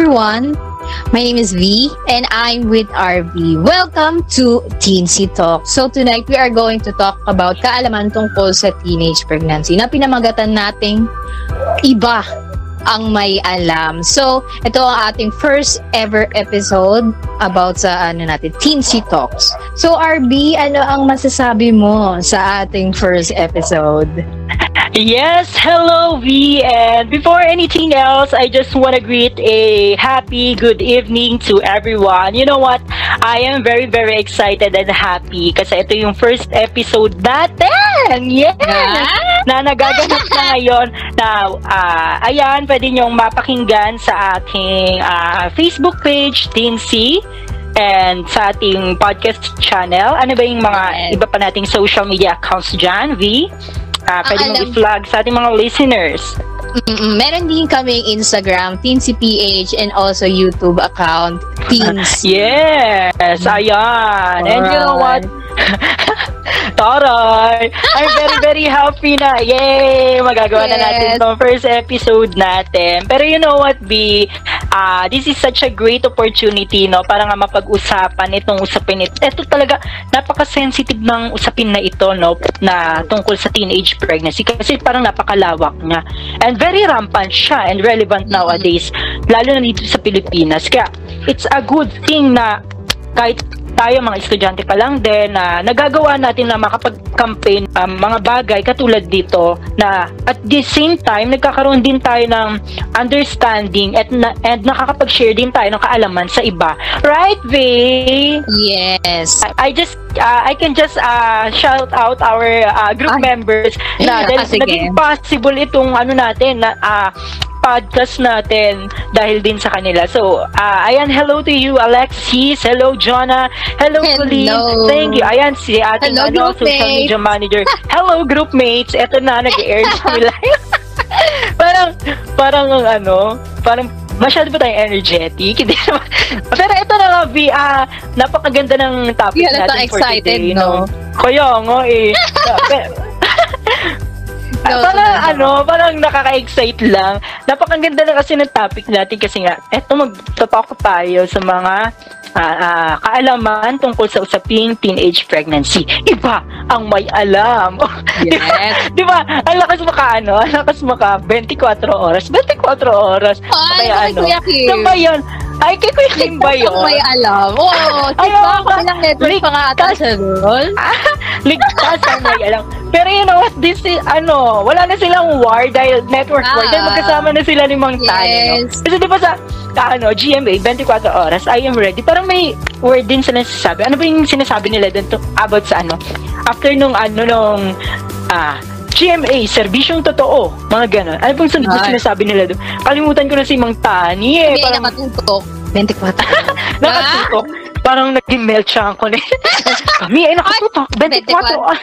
everyone. My name is V and I'm with RV. Welcome to Teensy Talk. So tonight we are going to talk about kaalaman tungkol sa teenage pregnancy na pinamagatan nating iba ang may alam. So, ito ang ating first ever episode about sa ano natin, Teensy Talks. So, RB, ano ang masasabi mo sa ating first episode? Yes, hello V, and before anything else, I just want to greet a happy good evening to everyone. You know what? I am very very excited and happy kasi ito yung first episode natin. Yes! Na nagaganap na ngayon na uh, ayan, pwede nyong mapakinggan sa aking uh, Facebook page, Teensy and sa ating podcast channel. Ano ba yung mga iba pa nating social media accounts dyan, V? Uh, pwede mong i-flag sa ating mga listeners. Mm-mm. Meron din kaming Instagram, TeensyPH, and also YouTube account, Teens. yes! Ayan! And you know what? Taray! I'm very, very happy na. Yay! Magagawa yes. na natin itong first episode natin. Pero you know what, B? Uh, this is such a great opportunity, no? Para nga mapag-usapan itong usapin ito. Ito talaga, napaka-sensitive ng usapin na ito, no? Na tungkol sa teenage pregnancy. Kasi parang napakalawak niya. And very rampant siya and relevant nowadays. Lalo na dito sa Pilipinas. Kaya, it's a good thing na kahit tayo mga estudyante pa lang din na nagagawa natin na makapag-campaign um, mga bagay katulad dito na at the same time nagkakaroon din tayo ng understanding at na, and nakakapag-share din tayo ng kaalaman sa iba. Right, Vay? Yes. I, I just uh, I can just uh, shout out our uh, group Ay. members na dahil naging possible itong ano natin na uh, podcast natin dahil din sa kanila. So, uh, ayan, hello to you, Alexis. Hello, Jonah. Hello, hello. Colleen. Thank you. Ayan, si ating hello, ano, social media manager. hello, group mates. Ito na, nag-air live. parang, parang, ano, parang masyado ba tayong energetic? Hindi naman. Pero ito na nga, V, uh, napakaganda ng topic yeah, natin for excited, today. No? Kaya nga eh. No, parang no. ano, parang nakaka-excite lang. Napakaganda na kasi ng topic natin kasi nga, eto magtatalk tayo sa mga uh, uh, kaalaman tungkol sa usaping teenage pregnancy. Iba ang may alam. Yes. Di ba? Ang lakas maka ano, ang lakas maka 24 oras. 24 oras. Ay, Kaya ano, ano ba yun? Ay, kay Kuya Kim ba yun? may alam. Oo, oh, Ay, diba? Kalang network pa nga ata sa doon. Ligtas ang may alam. Pero you know what, this is, ano, wala na silang war dahil network ah, war. Dahil magkasama na sila limang yes. tani, no? Kasi di ba sa, ano, GMA, 24 oras, I am ready. Parang may word din sila sinasabi. Ano ba yung sinasabi nila to, about sa ano? After nung, ano, nung, ah, GMA, serbisyong totoo. Mga ganon. Ano pong sunod na sinasabi nila doon? Kalimutan ko na si Mang Tani eh. Hindi, parang... nakatutok. 24. nakatutok. Parang naging melt siya ako Kami ay nakatutok. 24.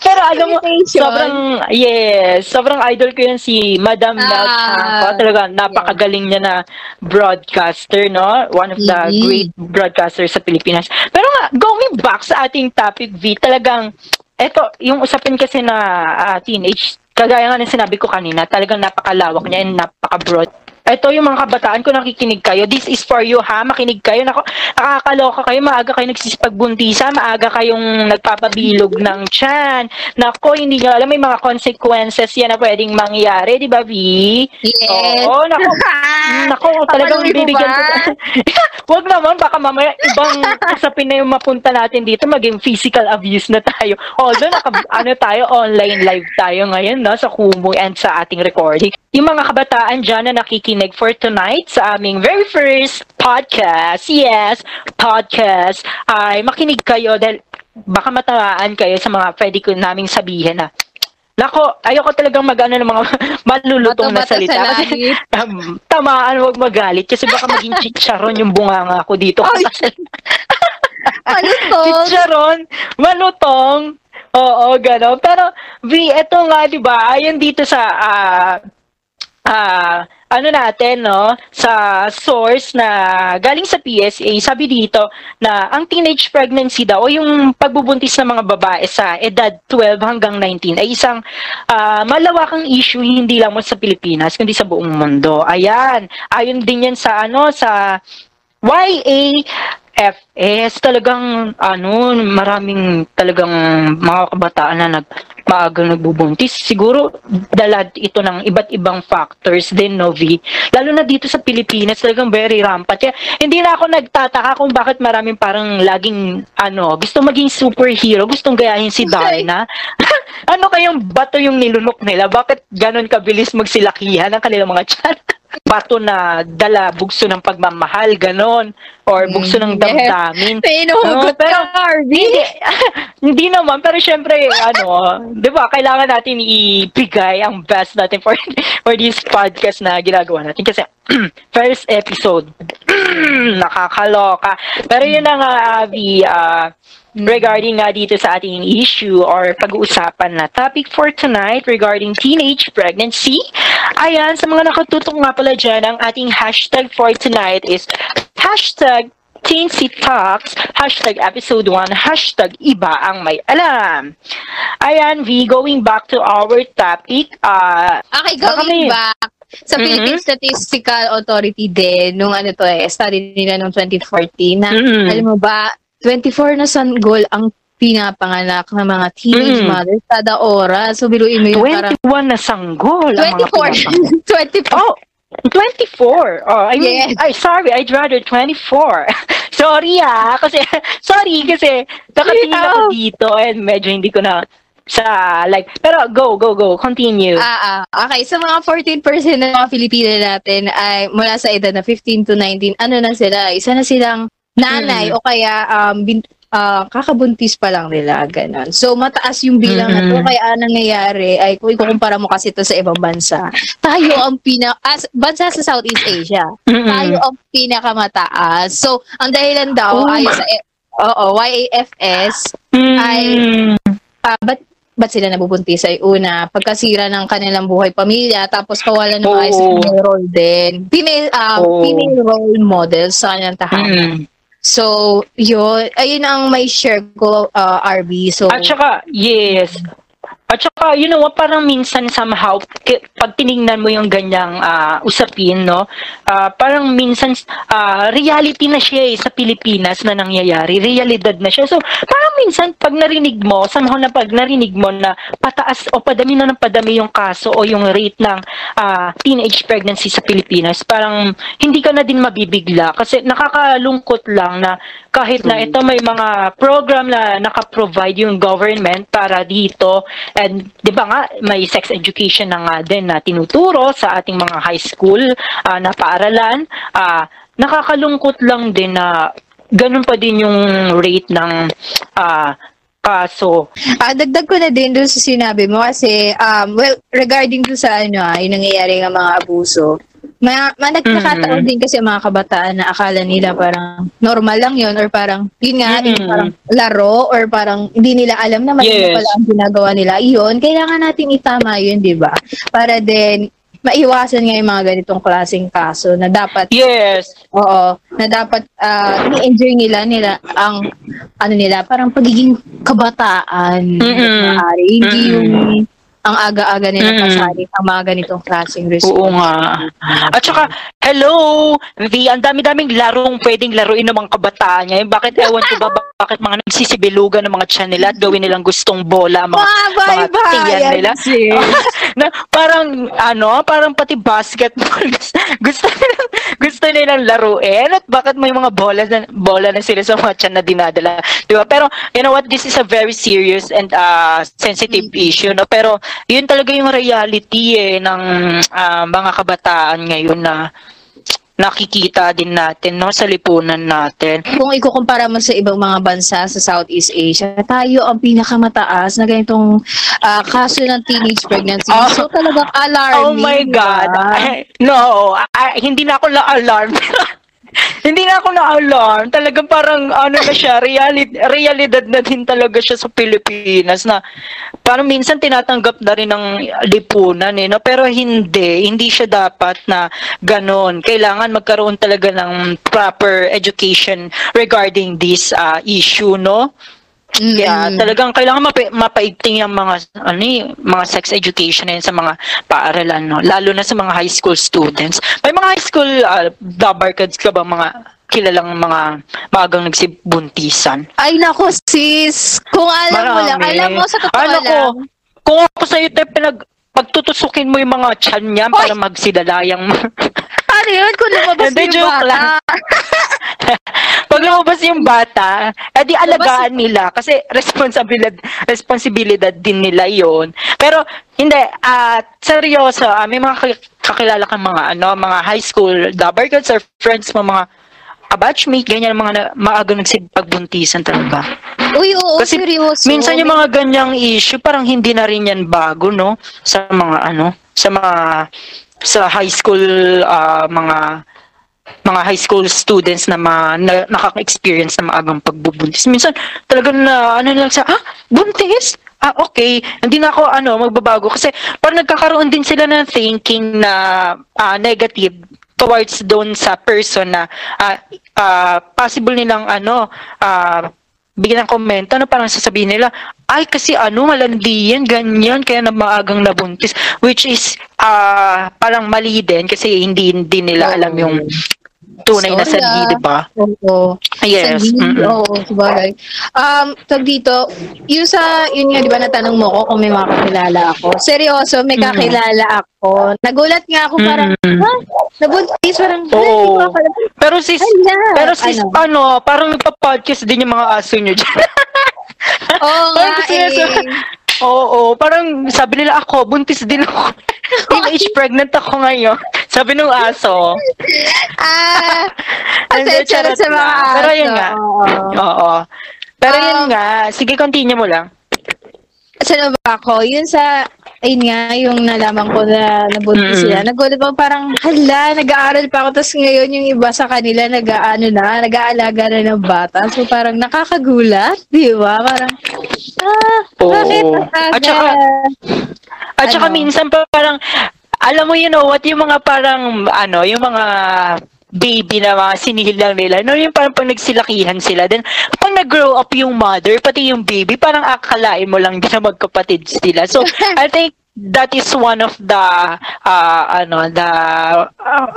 Pero alam mo, sobrang, yes, sobrang idol ko yun si Madam ah. Mel Chanco. Talaga, napakagaling niya na broadcaster, no? One of the mm-hmm. great broadcasters sa Pilipinas. Pero nga, going back sa ating topic, V, talagang, eto, yung usapin kasi na uh, teenage, kagaya nga ng sinabi ko kanina, talagang napakalawak niya and napaka-broad ito yung mga kabataan ko nakikinig kayo. This is for you ha. Makinig kayo. Nako, nakakaloka kayo. Maaga kayo nagsisipagbundisa. Maaga kayong nagpapabilog ng tiyan. Nako, hindi nyo alam. May mga consequences yan na pwedeng mangyari. Di ba, V? Yes. Oo, nako. nako, talagang bibigyan ko. Huwag naman. Baka mamaya ibang kasapin na yung mapunta natin dito. Maging physical abuse na tayo. Although, naka, ano tayo, online live tayo ngayon no, sa Kumu and sa ating recording. Yung mga kabataan dyan na nakikinig nakikinig for tonight sa aming very first podcast. Yes, podcast. Ay makinig kayo dahil baka matawaan kayo sa mga pwede ko naming sabihin na Nako, ayoko talagang mag-ano ng mga malulutong na salita. Sa kasi, um, tamaan, huwag magalit. Kasi baka maging chicharon yung bunganga ko dito. malutong. chicharon, malutong. Oo, gano'n. Pero, V, eto nga, di ba, ayon dito sa uh, uh, ano natin, no, sa source na galing sa PSA, sabi dito na ang teenage pregnancy daw o yung pagbubuntis ng mga babae sa edad 12 hanggang 19 ay isang uh, malawakang issue hindi lang mo sa Pilipinas kundi sa buong mundo. Ayan, ayon din yan sa ano sa YA FS talagang ano maraming talagang mga kabataan na nag maagang nagbubuntis. Siguro dala ito ng iba't ibang factors din Novi lalo na dito sa Pilipinas talagang very rampant kaya hindi na ako nagtataka kung bakit maraming parang laging ano gusto maging superhero gustong gayahin si Darna ano kayong bato yung nilunok nila? Bakit ganon kabilis magsilakihan ang kanilang mga chan bato na dala bugso ng pagmamahal, ganon. Or bugso ng damdamin. Pinuhugot no, pero, ka, Hindi, hindi naman, pero syempre, ano, di ba, kailangan natin ibigay ang best natin for, for this podcast na ginagawa natin. Kasi, first episode, nakakaloka. Pero yun na nga, Abby, uh, regarding nga dito sa ating issue or pag-uusapan na topic for tonight regarding teenage pregnancy. Ayan, sa mga nakatutok nga pala dyan, ang ating hashtag for tonight is hashtag Teensy Talks, hashtag episode 1, hashtag iba ang may alam. Ayan, V, going back to our topic. Uh, okay, going back sa mm-hmm. Philippine Statistical Authority din, nung ano to eh, study nila noong 2014, na mm-hmm. alam mo ba, 24 na sanggol ang pinapanganak ng mga teenage mm. mothers kada oras. So, biruin mo yung 21 parang... na sanggol 24. 24. Oh, 24. Oh, I mean, yes. ay, sorry, I'd rather 24. sorry ah, kasi, sorry, kasi, nakatingin ako dito and medyo hindi ko na sa like pero go go go continue ah, ah okay so mga 14% ng mga Filipino natin ay mula sa edad na 15 to 19 ano na sila isa na silang nanay mm-hmm. o kaya um, bin, uh, kakabuntis pa lang nila, ganun. So, mataas yung bilang mm-hmm. na to. Kaya anong nangyayari ay kung ikukumpara mo kasi ito sa ibang bansa, tayo ang pina... As, bansa sa Southeast Asia, mm-hmm. tayo ang pinakamataas. So, ang dahilan daw oh. ay sa... Oo, YAFS mm-hmm. ay... Uh, but ba't sila nabubuntis ay una, pagkasira ng kanilang buhay pamilya, tapos kawalan ng oh. ayos role din. Female, uh, oh. female role models sa kanilang tahanan. Mm. So, yun, ayun ang may share ko, uh, RB. So, At saka, yes, at saka, you know, parang minsan somehow, pag tiningnan mo yung ganyang uh, usapin, no, uh, parang minsan uh, reality na siya eh, sa Pilipinas na nangyayari. Realidad na siya. So, parang minsan, pag narinig mo, somehow na pag narinig mo na pataas o padami na ng padami yung kaso o yung rate ng uh, teenage pregnancy sa Pilipinas, parang hindi ka na din mabibigla. Kasi nakakalungkot lang na kahit na ito may mga program na naka-provide yung government para dito And 'di ba nga may sex education na nga din na tinuturo sa ating mga high school uh, na paaralan. Uh, nakakalungkot lang din na ganun pa din yung rate ng uh, kaso. Ah, dagdag ko na din doon sa sinabi mo kasi um, well regarding doon sa ano ah, yung nangyayari ng mga abuso. May, may nagkakataon mm-hmm. din kasi mga kabataan na akala nila parang normal lang yon or parang yun nga mm-hmm. yung parang laro or parang hindi nila alam na mali yes. pala ang ginagawa nila. Iyon, kailangan natin itama yun, di ba? Para din maiwasan nga yung mga ganitong klaseng kaso na dapat yes oo na dapat uh, ni-enjoy nila nila ang ano nila parang pagiging kabataan mm-hmm. maaari hindi mm-hmm. yung ang aga-aga nila mm. kasali ang mga ganitong klaseng resort. Oo nga. At saka, hello, V, ang dami-daming larong pwedeng laruin ng mga kabataan ngayon. Bakit, ewan ko ba, bakit mga nagsisibilugan ng mga tiyan nila at gawin nilang gustong bola, mga, ah, mga bye, tiyan nila. na, parang, ano, parang pati basketball, gusto nilang, gusto nilang laruin at bakit may mga bola na, bola na sila sa mga tiyan na dinadala. Diba? Pero, you know what, this is a very serious and uh, sensitive mm-hmm. issue, no? Pero, yun talaga yung reality eh ng uh, mga kabataan ngayon na nakikita din natin no sa lipunan natin. Kung ikukumpara mo sa ibang mga bansa sa Southeast Asia, tayo ang pinakamataas na ganitong uh, kaso ng teenage pregnancy. Oh, so talagang alarming. Oh my God. Diba? no, I, hindi na ako la-alarm. hindi na ako na-alarm. Talagang parang ano na siya, reality, realidad na din talaga siya sa Pilipinas na parang minsan tinatanggap na rin ng lipunan eh, no? pero hindi, hindi siya dapat na ganon. Kailangan magkaroon talaga ng proper education regarding this uh, issue, no? Mm-hmm. Yeah, talagang kailangan mapa- mapaigting yung mga ano eh, mga sex education yan sa mga paaralan no, lalo na sa mga high school students. May mga high school uh, dabarkads ka ba mga kilalang mga magang nagsibuntisan? Ay nako sis, kung alam Marami. mo lang, alam mo sa totoo ano lang. Ko, kung ako sa iyo pinag pagtutusukin mo yung mga chan niya para magsidalayang ano yun kung lumabas yung bata? Lang. Pag lumabas yung bata, edi alagaan nila kasi responsibilidad responsibilidad din nila yon. Pero hindi at uh, seryoso, uh, may mga kakilala kang mga ano, mga high school double girls or friends mo mga kabatchmate, ganyan mga na, maaga nagsipagbuntisan talaga. Uy, oo, Kasi seryoso. minsan yung mga ganyang issue, parang hindi na rin yan bago, no? Sa mga ano, sa mga sa high school uh, mga mga high school students na, ma, na nakaka-experience ng maagang pagbubuntis. Minsan talagang na ano lang sa ah buntis? Ah okay. Hindi na ako ano magbabago. Kasi parang nagkakaroon din sila ng thinking na uh, negative towards doon sa person na uh, uh, possible nilang ano uh, bigyan ng komento na parang sasabihin nila ay kasi ano malandi yan ganyan kaya na maagang nabuntis. Which is uh, parang mali din kasi hindi hindi nila alam yung tunay na sanhi, di ba? Oo. Yes. Sanhi, oo, sabagay. Um, tag dito, yung sa, yun nga, di ba, natanong mo ko kung may mga kakilala ako. Seryoso, may kakilala mm. ako. Nagulat nga ako, parang, mm. ha? Nabuntis, parang, Oo. Pero sis, Hala. pero sis, ano, ano parang nagpa-podcast din yung mga aso nyo dyan. Oo nga eh. Oo, parang sabi nila ako, buntis din ako. Teenage pregnant ako ngayon. Sabi nung aso. Ah, pasensya sa mga aso. Pero yun nga. Oo. Pero um, yun nga. Sige, continue mo lang. Saan ba ako? Yun sa ayun nga, yung nalaman ko na nabuntis mm-hmm. sila. Nagulat pa parang, hala, nag-aaral pa ako. Tapos ngayon yung iba sa kanila, nag-aano na, nag-aalaga na ng bata. So parang nakakagulat, di ba? Parang, ah, Oo. bakit? At saka, at saka ano? minsan pa parang, alam mo, you know what, yung mga parang, ano, yung mga baby na mga sinihil lang nila. No, yung parang pag nagsilakihan sila. Then, pag nag-grow up yung mother, pati yung baby, parang akalain mo lang din na magkapatid sila. So, I think that is one of the uh, ano the uh,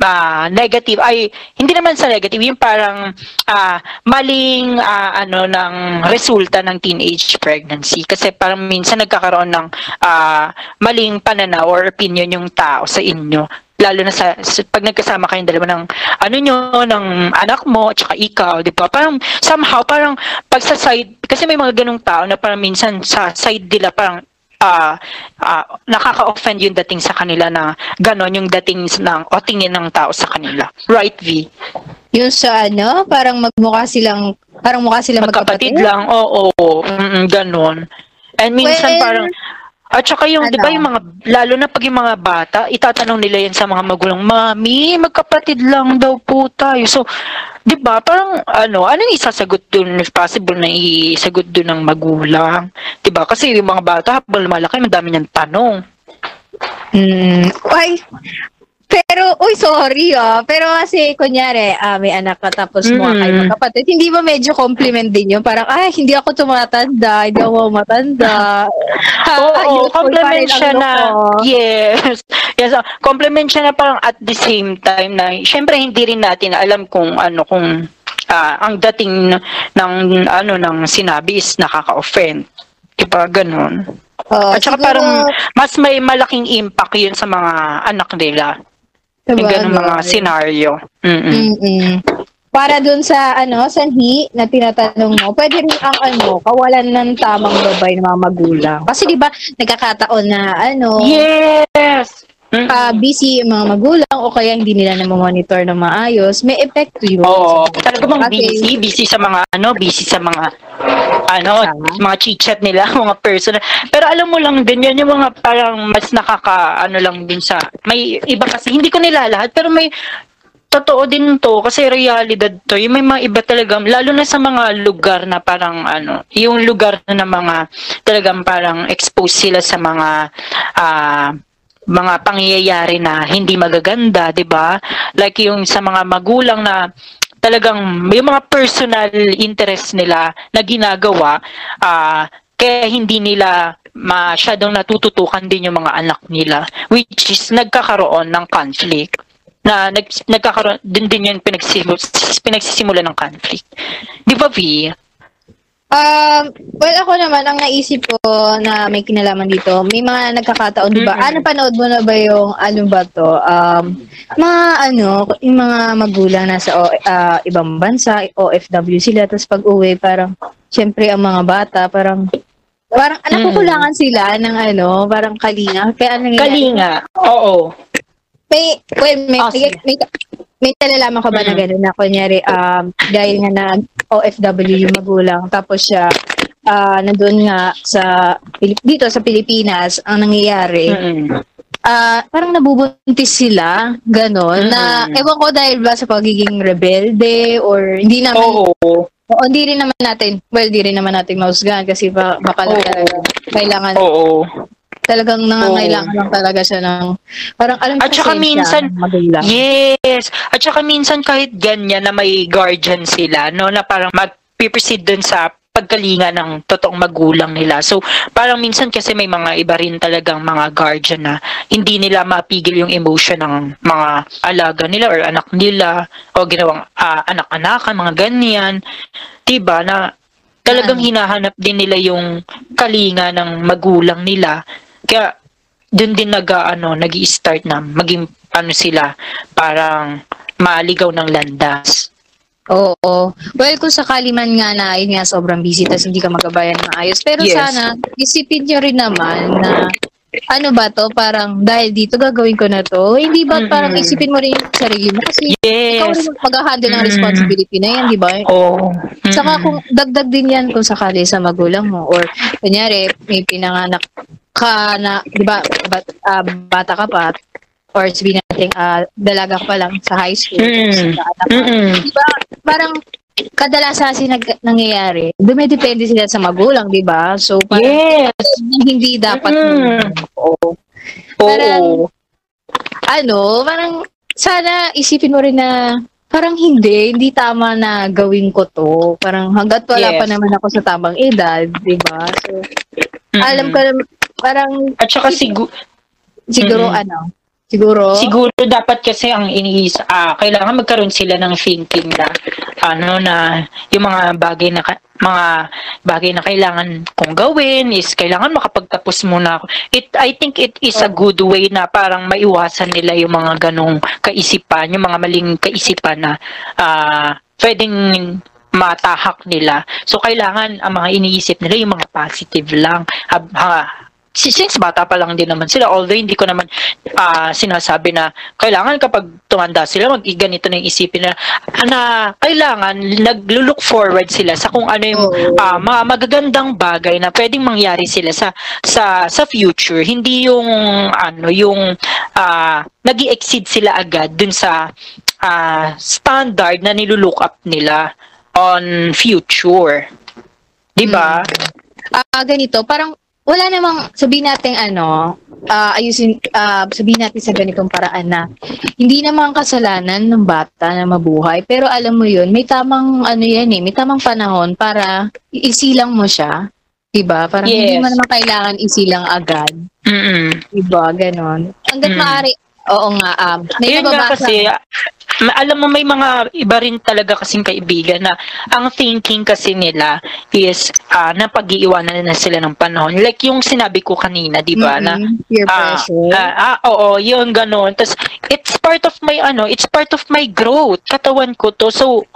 uh, negative. Ay hindi naman sa negative yung parang uh, maling uh, ano ng resulta ng teenage pregnancy. Kasi parang minsan nagkakaroon ng uh, maling pananaw or opinion yung tao sa inyo. Lalo na sa, pag nagkasama kayong dalawa ng ano nyo, ng anak mo, at saka ikaw, di ba? Parang somehow, parang pag sa side, kasi may mga ganong tao na parang minsan sa side nila parang uh, uh, nakaka-offend yung dating sa kanila na ganon yung dating ng o tingin ng tao sa kanila. Right, V? Yung sa ano, parang magmukha silang, parang mukha silang magkapatid? Magkapatid lang, oo, oo, mm, ganon. And minsan well, parang, at saka yung, ano? di ba yung mga, lalo na pag yung mga bata, itatanong nila yan sa mga magulang, Mami, magkapatid lang daw po tayo. So, di ba, parang, ano, anong isasagot dun, if possible na isagot dun ng magulang? Di ba? Kasi yung mga bata, habang lumalaki, madami niyang tanong. Mm, ay, pero, uy, sorry ah. Pero kasi, kunyari, ah, may anak ka tapos mo mm. kayo magkapatid, hindi ba medyo compliment din yun? Parang, ay, hindi ako tumatanda, hindi ako matanda. Oo, compliment siya na, yes. Yes, uh, compliment siya na parang at the same time na, syempre hindi rin natin alam kung ano, kung uh, ang dating ng, ano, ng sinabi is nakaka-offend. Diba, ganun. Uh, At saka siguro, parang mas may malaking impact yun sa mga anak nila. Diba, yung ganun mga scenario. Mm-mm. Mm-mm. Para dun sa ano, sanhi na tinatanong mo, pwede rin ang ano, kawalan ng tamang gabay ng mga magulang. Kasi 'di ba, nagkakataon na ano, Yes uh, busy yung mga magulang o kaya hindi nila na monitor na maayos, may epekto yun. Oo, talaga bang busy, busy sa mga ano, busy sa mga ano, uh mga chit-chat nila, mga personal. Pero alam mo lang din, yan yung mga parang mas nakaka, ano lang din sa, may iba kasi, hindi ko nila lahat, pero may totoo din to kasi realidad to. Yung may mga iba talaga, lalo na sa mga lugar na parang ano, yung lugar na mga talagang parang exposed sila sa mga uh, mga pangyayari na hindi magaganda, 'di ba? Like yung sa mga magulang na talagang yung mga personal interest nila na ginagawa uh, kaya hindi nila masyadong natututukan din yung mga anak nila which is nagkakaroon ng conflict na nag, nagkakaroon din din yung pinagsisimula, pinagsisimula ng conflict. Di ba, V? Um, well, ako naman, ang naisip ko na may kinalaman dito, may mga nagkakataon, di ba? Mm-hmm. Ano, panood mo na ba yung, ano ba to? Um, mga, ano, yung mga magulang nasa o, uh, ibang bansa, OFW sila, tapos pag uwi, parang, syempre, ang mga bata, parang, parang, mm. nakukulangan sila ng, ano, parang kalinga. Kaya, ano Kalinga, oo. May, well, may, oh, may, may, may talalaman ka ba na gano'n na kunyari, um, dahil nga na OFW yung magulang, tapos siya, uh, nandun nga sa, dito sa Pilipinas, ang nangyayari, mm-hmm. uh, parang nabubuntis sila, gano'n, mm-hmm. na, ewan ko dahil ba sa pagiging rebelde, or hindi naman, Oo. Oh, Oo, hindi rin naman natin, well, hindi rin naman natin mausgahan kasi ba, baka lang oh. kailangan Oo talagang nangangailangan lang talaga siya ng parang alam At saka minsan Yes. At saka minsan kahit ganyan na may guardian sila no na parang magpiproceed dun sa pagkalinga ng totoong magulang nila. So, parang minsan kasi may mga iba rin talagang mga guardian na hindi nila mapigil yung emotion ng mga alaga nila or anak nila o ginawang uh, anak-anakan, mga ganyan. Diba? Na talagang hinahanap din nila yung kalinga ng magulang nila kaya doon din nag ano, nag-i-start na maging ano sila, parang maligaw ng landas. Oo. Well, kung sakali man nga na, yun nga, sobrang busy, tapos hindi ka magabayan ng ayos. Pero yes. sana, isipin nyo rin naman na, ano ba to, parang, dahil dito gagawin ko na to, hindi ba mm-hmm. parang isipin mo rin yung sarili mo? Kasi, yes. ikaw rin mag-handle ng responsibility na yan, di ba? Oo. Oh. Mm-hmm. Saka kung, dagdag din yan kung sakali sa magulang mo, or, kunyari, may pinanganak ka na, di ba, bat, uh, bata ka pa, or sabihin natin, uh, dalaga ka pa lang sa high school, mm. sa anak mm di ba, parang kadalasan kasi nag, nangyayari, dumidepende sila sa magulang, di ba? So, parang yes. hindi dapat mm. Oo. Parang, ano, parang sana isipin mo rin na parang hindi, hindi tama na gawin ko to. Parang hanggat wala yes. pa naman ako sa tamang edad, di ba? So, mm-hmm. alam ko parang... At saka siguro... Siguro mm-hmm. ano, Siguro? Siguro dapat kasi ang iniis ah, kailangan magkaroon sila ng thinking na ano na yung mga bagay na mga bagay na kailangan kong gawin is kailangan makapagtapos muna ako. It I think it is a good way na parang maiwasan nila yung mga ganong kaisipan, yung mga maling kaisipan na ah, pwedeng matahak nila. So kailangan ang mga iniisip nila yung mga positive lang. Ha, ha, since bata pa lang din naman sila, although hindi ko naman uh, sinasabi na kailangan kapag tumanda sila, mag ganito na yung isipin na, na kailangan naglo-look forward sila sa kung ano yung uh, mga magagandang bagay na pwedeng mangyari sila sa sa sa future. Hindi yung ano yung uh, nag exceed sila agad dun sa uh, standard na nilulook up nila on future. 'Di ba? Ah, uh, ganito, parang wala namang sabihin natin ano, uh, ayusin uh, sabihin natin sa ganitong paraan na hindi naman kasalanan ng bata na mabuhay, pero alam mo 'yun, may tamang ano 'yan eh, may tamang panahon para isilang mo siya. 'Di ba? Parang yes. hindi mo naman kailangan isilang agad. Mm. 'Di ba? Ganon. Hangga't mm. maaari Oo nga, um, may Ayun nga kasi, alam mo may mga iba rin talaga kasing kaibigan na ang thinking kasi nila is uh, napag-iiwanan na sila ng panahon. Like yung sinabi ko kanina, 'di ba? Mm-hmm. Na peer uh, pressure. Uh, uh, oo, yun ganoon. Tapos it's part of my ano, it's part of my growth. Katawan ko to. So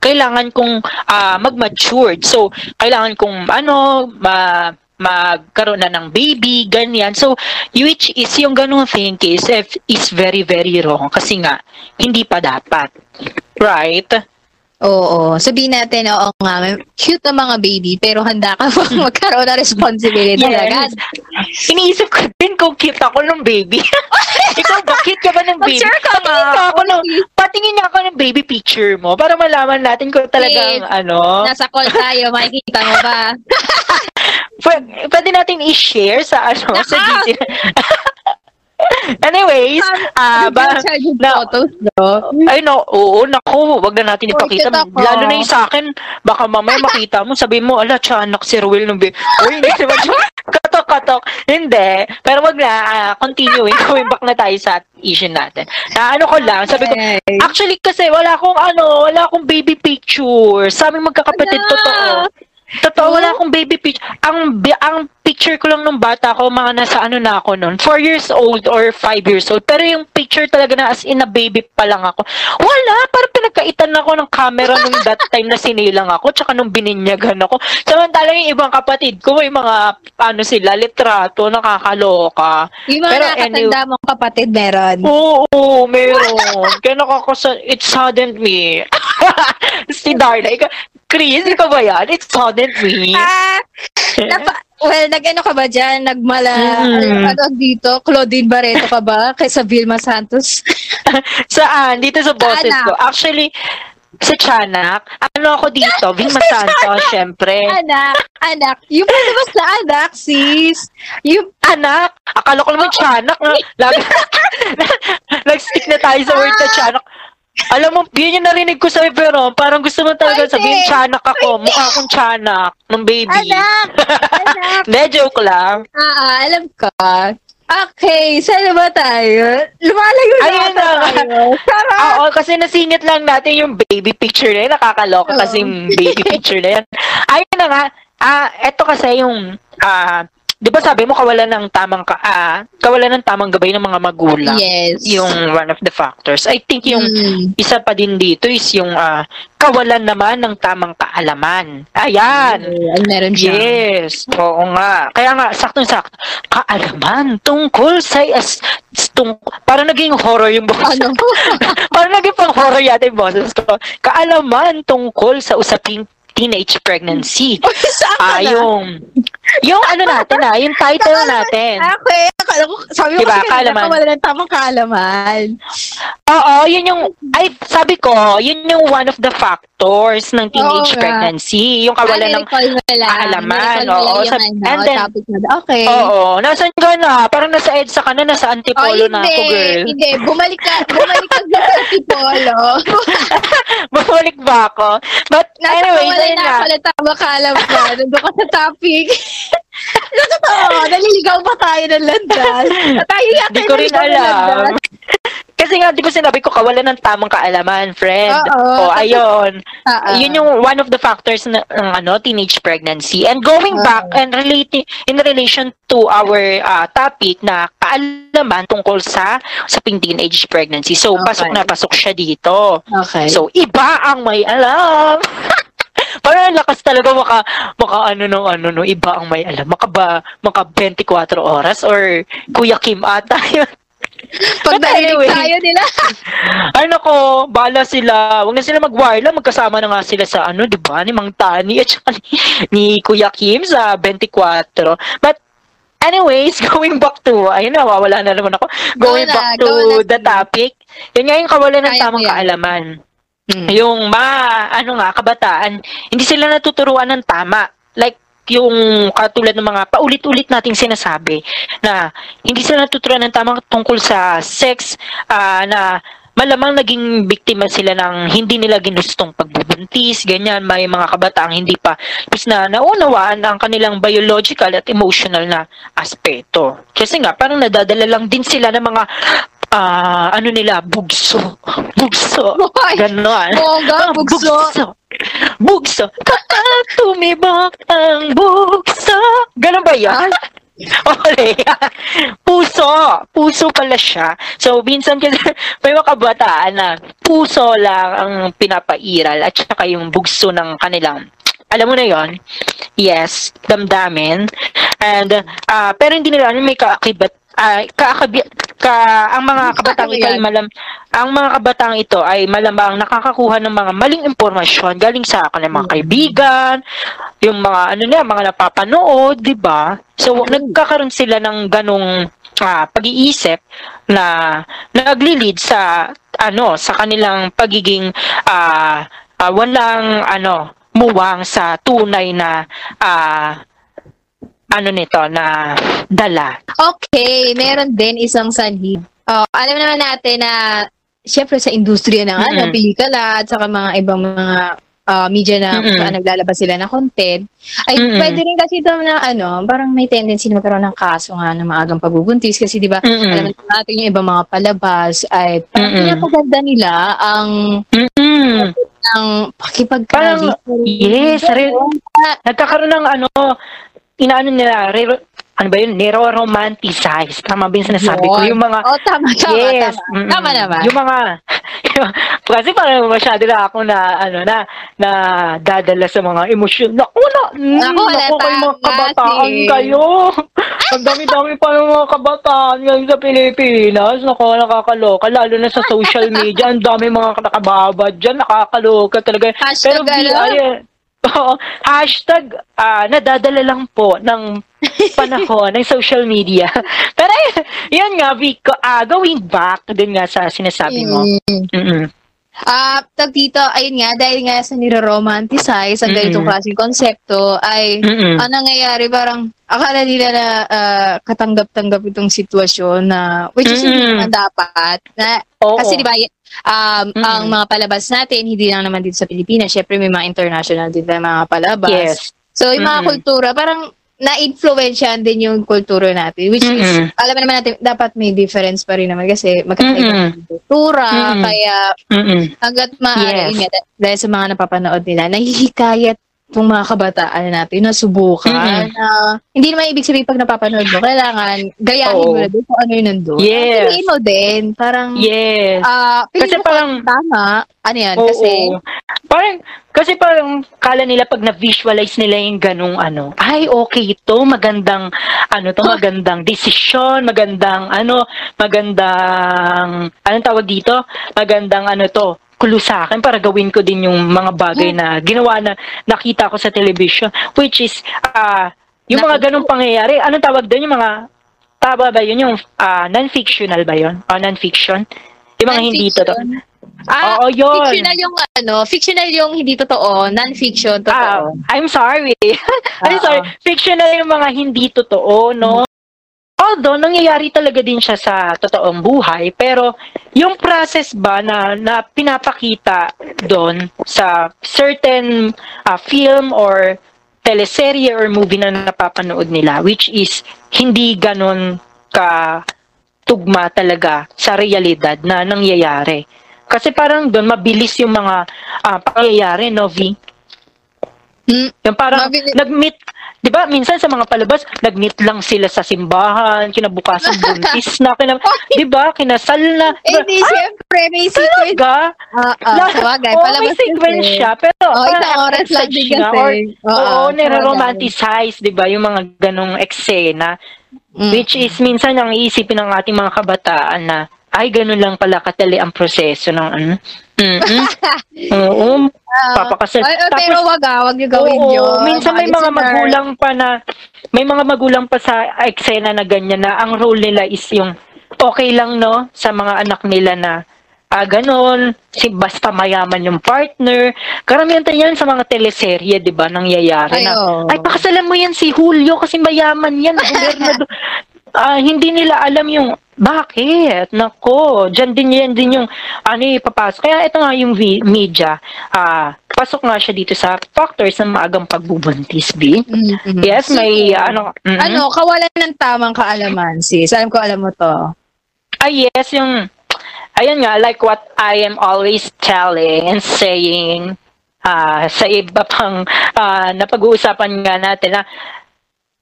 kailangan kong uh, mag-matured. So kailangan kong ano, ma magkaroon na ng baby, ganyan. So, which is yung ganung thinking is, is very, very wrong kasi nga, hindi pa dapat. Right? Oo, sabihin natin, oo nga, cute ang mga baby, pero handa ka bang magkaroon ng responsibility Yes. agad? Iniisip ko din kung cute ako ng baby. Ikaw ba, cute ka ba ng baby? Mag-share ka Patingin nga. ako ng, patingin niya ako ng baby picture mo para malaman natin kung talagang Yes. ano. Nasa call tayo, makikita mo ba? Pwede, pwede natin i-share sa ano, sa Naka! GC. Anyways, ah, ba, na- photos, no? ay no, oo, naku, wag na natin ipakita. cute ako. Lalo na yung sa akin, baka mamaya makita mo, sabihin mo, ala, tiyanak si Ruel ng baby. Uy, hindi naman siya. Katok, katok. Hindi. Pero wag na, ah, continuing, going back na tayo sa issue natin. Na ano ko lang, sabi ko. Actually kasi wala akong ano, wala akong baby picture. Sa aming magkakapatid Ala! totoo. Totoo, wala akong baby picture. Ang bi- ang picture ko lang nung bata ko, mga nasa ano na ako noon, 4 years old or 5 years old. Pero yung picture talaga na as in a baby pa lang ako. Wala, parang pinagkaitan ako ng camera nung that time na sinilang ako, tsaka nung bininyagan ako. Samantala yung ibang kapatid ko, may mga, ano sila, litrato, nakakaloka. Yung mga Pero nakatanda mong kapatid meron. Oo, meron. Kaya nakakasa... It saddened me. si Darla, ikaw, Chris, ikaw ba yan? It saddened me. Ah, napa, well, nag-ano ka ba dyan? Nagmala, Mm. ano dito? Claudine Barreto ka ba? Kaysa Vilma Santos? Saan? Dito sa boses Anak. ko. Actually, sa Chanak, ano ako dito? Vilma Santos, syempre. anak, anak. Yung palabas na anak, sis. Yung, Anak, akala ko naman Chanak. Na, lagi, nag-stick na tayo sa word na Chanak. Alam mo, yun yung narinig ko sa'yo, pero parang gusto mo talaga Pwede. sabihin, Chanak ako. Mukha akong Chanak ng baby. anak, anak. Hindi, joke lang. Ah, ah, alam ka. Okay, saan ba tayo? Lumalayo na Ayun na. tayo. Sarap. Oo, kasi nasingit lang natin yung baby picture na yun. Nakakaloka Oo. kasi yung baby picture na yan. Ayun na nga. Ah, eto kasi yung ah, 'di ba sabi mo kawalan ng tamang ka, ah, kawalan ng tamang gabay ng mga magulang. Yes. Yung one of the factors. I think yung Mm. isa pa din dito is yung ah, kawalan naman ng tamang kaalaman. Ayan. Ay, meron siya. Yes, oo nga. Kaya nga, saktong-sakto, kaalaman tungkol sa, as, tung, parang naging horror yung boses. Ano? parang naging pang horror yata yung boses ko. Kaalaman tungkol sa usaping teenage pregnancy. Ah, yung, yung ano natin ah, yung title natin. Okay, akala ko, sabi mo Diba, kasi kanina, kaalaman. wala ng tamang kaalaman. Oo, yun yung, ay, sabi ko, yun yung one of the factors ng teenage Oo pregnancy. Yung kawalan ng kaalaman, oo, sa- ano, and then- topic na. Okay. Oo, nasan ka na? Parang nasa EDSA ka na, nasa Oh, Antipolo na ako, girl. Hindi, bumalik ka, bumalik ka sa Antipolo. Bumalik ba ako? But Nasa anyways, wala ayun na pala tama kaalam ka. Nandun ka sa topic. Totoo, naliligaw pa tayo ng landas. Tayo yata Hindi ko rin alam. Kasi nga, di ba sinabi ko, kawalan ng tamang kaalaman, friend. Oo. O, ayun. Oo. Yun yung one of the factors ng ano, teenage pregnancy. And going Oo. back and relating in relation to our uh, topic na kaalaman tungkol sa sa teenage pregnancy. So, Okay. pasok na pasok siya dito. Okay. So, iba ang may alam. Parang ang lakas talaga maka, maka ano no, ano no, iba ang may alam. Maka ba, maka 24 oras or Kuya Kim ata yun. Pag narinig anyway. tayo nila. Ay nako, bala sila. Huwag na sila mag-wirela. Magkasama na nga sila sa ano, di ba? Ni Mang Tani at saka ni, ni Kuya Kim sa 24. But anyways, going back to, ayun na, wawala na naman ako. Going Go na, back to na, the topic. Yun nga yung kawalan ng tamang kaalaman. Hmm. Yung mga, ano nga, kabataan, hindi sila natuturuan ng tama. Like, yung katulad ng mga paulit-ulit nating sinasabi na hindi sila natuturuan ng tama tungkol sa sex ah, na malamang naging biktima sila ng hindi nila ginustong pagbubuntis, ganyan, may mga kabataang hindi pa tapos na naunawaan ang kanilang biological at emotional na aspeto. Kasi nga, parang nadadala lang din sila ng mga ah, ano nila, bugso. Bugso. Ganon. Bongga, Ah, bugso. Bugso. Kapag tumibok ang bugso. Ganon ba yan? Okay. puso. Puso pala siya. So, minsan kasi may mga kabataan na puso lang ang pinapairal at saka yung bugso ng kanilang alam mo na yon yes damdamin and ah pero hindi nila may kaakibat ah kaakabi ka ang mga kabataan ito ay malam ang mga kabataan ito ay malamang nakakakuha ng mga maling impormasyon galing sa kanilang mga kaibigan, yung mga ano na, mga napapanood, 'di ba? So nagkakaroon sila ng ganong uh, pag-iisip na naglilid sa ano sa kanilang pagiging uh, uh, walang ano muwang sa tunay na uh, ano nito na dala. Okay, meron din isang sanhib. Oh, alam naman natin na syempre sa industriya ng mm-hmm. ano, pelikula at saka mga ibang mga uh, media na mm-hmm. uh, naglalabas sila ng content, ay mm-hmm. pwede rin kasi ito na ano, parang may tendency na magkaroon ng kaso nga ng maagang pagbubuntis kasi di ba, mm-hmm. alam natin yung ibang mga palabas ay parang mm-hmm. pinapaganda nila ang mm-hmm. ang pakipagkali. Yes, rin, nagkakaroon ng ano, inaano nila, re- ano ba yun, nero-romanticize. Tama ba yung sinasabi ko? Yung mga... Oh, tama, tama, yes, tama. Mm, tama naman. Yung mga... kasi parang masyado na ako na, ano, na, na dadala sa mga emosyon. Naku, na, mm, naku, naku kayo mga kabataan si. kayo. Ang dami-dami pa ng mga kabataan ngayon sa Pilipinas. Naku, nakakaloka. Lalo na sa social media. Ang dami mga nakababad dyan. Nakakaloka talaga. Hashtag Pero, ano? Oo. Hashtag, uh, nadadala lang po ng panahon ng social media. Pero yun nga, Vico, uh, going back din nga sa sinasabi mo. Mm-mm. Ah, uh, tag dito, ayun nga, dahil nga sa nire-romanticize ang ganitong mm-hmm. klaseng konsepto, ay, mm-hmm. ang nangyayari, parang, akala nila na uh, katanggap-tanggap itong sitwasyon na, which is mm-hmm. hindi naman dapat, na, Oo. kasi di ba, um, mm-hmm. ang mga palabas natin, hindi lang naman dito sa Pilipinas, syempre may mga international din na mga palabas. Yes. So, yung mga mm-hmm. kultura, parang, na-influensyahan din yung kultura natin. Which mm-hmm. is, alam naman natin, dapat may difference pa rin naman kasi magkakaiba mm-hmm. kultura. Mm-hmm. Kaya, mm-hmm. hanggat maaari, yes. nga, dahil sa mga napapanood nila, nahihikayat itong mga kabataan natin na subukan mm-hmm. na hindi naman ibig sabihin pag napapanood mo, kailangan gayahin mo na din kung ano yung nandun. Yes. Piliin mo din. Parang, yes. Uh, kasi parang, tama. Ano yan? Oo. Kasi, parang, kasi parang kala nila pag na-visualize nila yung ganung ano, ay okay ito, magandang ano to, magandang desisyon, magandang ano, magandang anong tawag dito? Magandang ano to, clue sa akin para gawin ko din yung mga bagay na ginawa na nakita ko sa television which is uh, yung mga ganong pangyayari anong tawag doon yung mga tama ba yun yung uh, non-fictional ba yun o non-fiction yung mga hindi totoo Ah, Oo, yun. Fictional yung ano, fictional yung hindi totoo, non-fiction totoo. Ah, I'm sorry. I'm sorry. Fictional yung mga hindi totoo, no? Although, nangyayari talaga din siya sa totoong buhay, pero yung process ba na, na pinapakita doon sa certain uh, film or teleserye or movie na napapanood nila, which is hindi ganon ka tugma talaga sa realidad na nangyayari. Kasi parang doon mabilis yung mga uh, pangyayari, no, V? Mm, yung parang nag-meet 'Di ba? Minsan sa mga palabas, nag-meet lang sila sa simbahan, kinabukasan buntis na, kina, 'di ba? Kinasal na. Eh, di ah, syempre may sequence. Talaga? Ah, uh, uh, sabagay, oh, palabas may sequence siya, pero oh, isang oras lang din kasi. Or, oo, oh, nire-romanticize, 'di ba? Yung mga ganong eksena. Mm. Which is minsan ang iisipin ng ating mga kabataan na ay ganun lang pala katali ang proseso ng ano. Mm-hmm. Oo. Uh, papakasal. Ay, Tapos, pero wag ah, wag niyo gawin oo, yun. Minsan may mga magulang pa na may mga magulang pa sa eksena na ganyan na ang role nila is yung okay lang no sa mga anak nila na ah, ganun, si basta mayaman yung partner. Karamihan tayo yan sa mga teleserye, di ba, nangyayari ay, na, oh. ay, pakasalan mo yan si Julio kasi mayaman yan. uh, hindi nila alam yung bakit? Nako, dyan din yan din yung ano ipapasok. Kaya ito nga yung media, uh, pasok nga siya dito sa factors ng maagang pagbubuntis, B. Mm-hmm. Yes, may so, ano... Mm-hmm. Ano, kawalan ng tamang kaalaman, sis. Alam ko alam mo to. Ah, yes, yung... Ayun nga, like what I am always telling and saying uh, sa iba pang uh, napag-uusapan nga natin na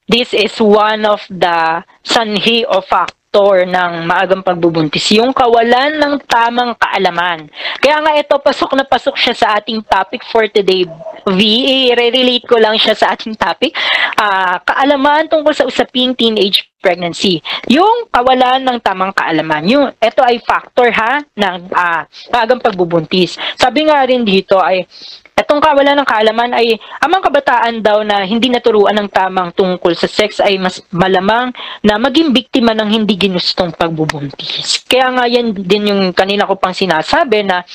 this is one of the sanhi o factor ng maagang pagbubuntis, yung kawalan ng tamang kaalaman. Kaya nga ito, pasok na pasok siya sa ating topic for today. V, i-relate ko lang siya sa ating topic. Uh, kaalaman tungkol sa usaping teenage pregnancy. Yung kawalan ng tamang kaalaman. Yung, ito ay factor ha ng uh, maagang pagbubuntis. Sabi nga rin dito ay Itong kawalan ng kaalaman ay amang kabataan daw na hindi naturuan ng tamang tungkol sa sex ay mas malamang na maging biktima ng hindi ginustong pagbubuntis. Kaya nga yan din yung kanina ko pang sinasabi na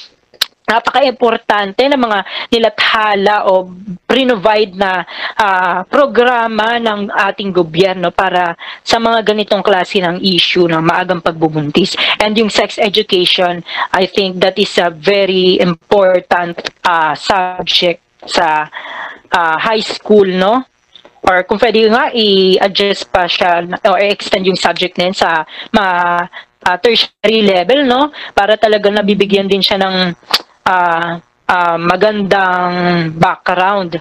napaka-importante ng mga nilathala o provide na uh, programa ng ating gobyerno para sa mga ganitong klase ng issue ng maagang pagbubuntis. And yung sex education, I think that is a very important uh, subject sa uh, high school, no? Or kung pwede nga, i-adjust pa siya or extend yung subject na sa mga uh, tertiary level, no? Para talaga nabibigyan din siya ng uh, uh, magandang background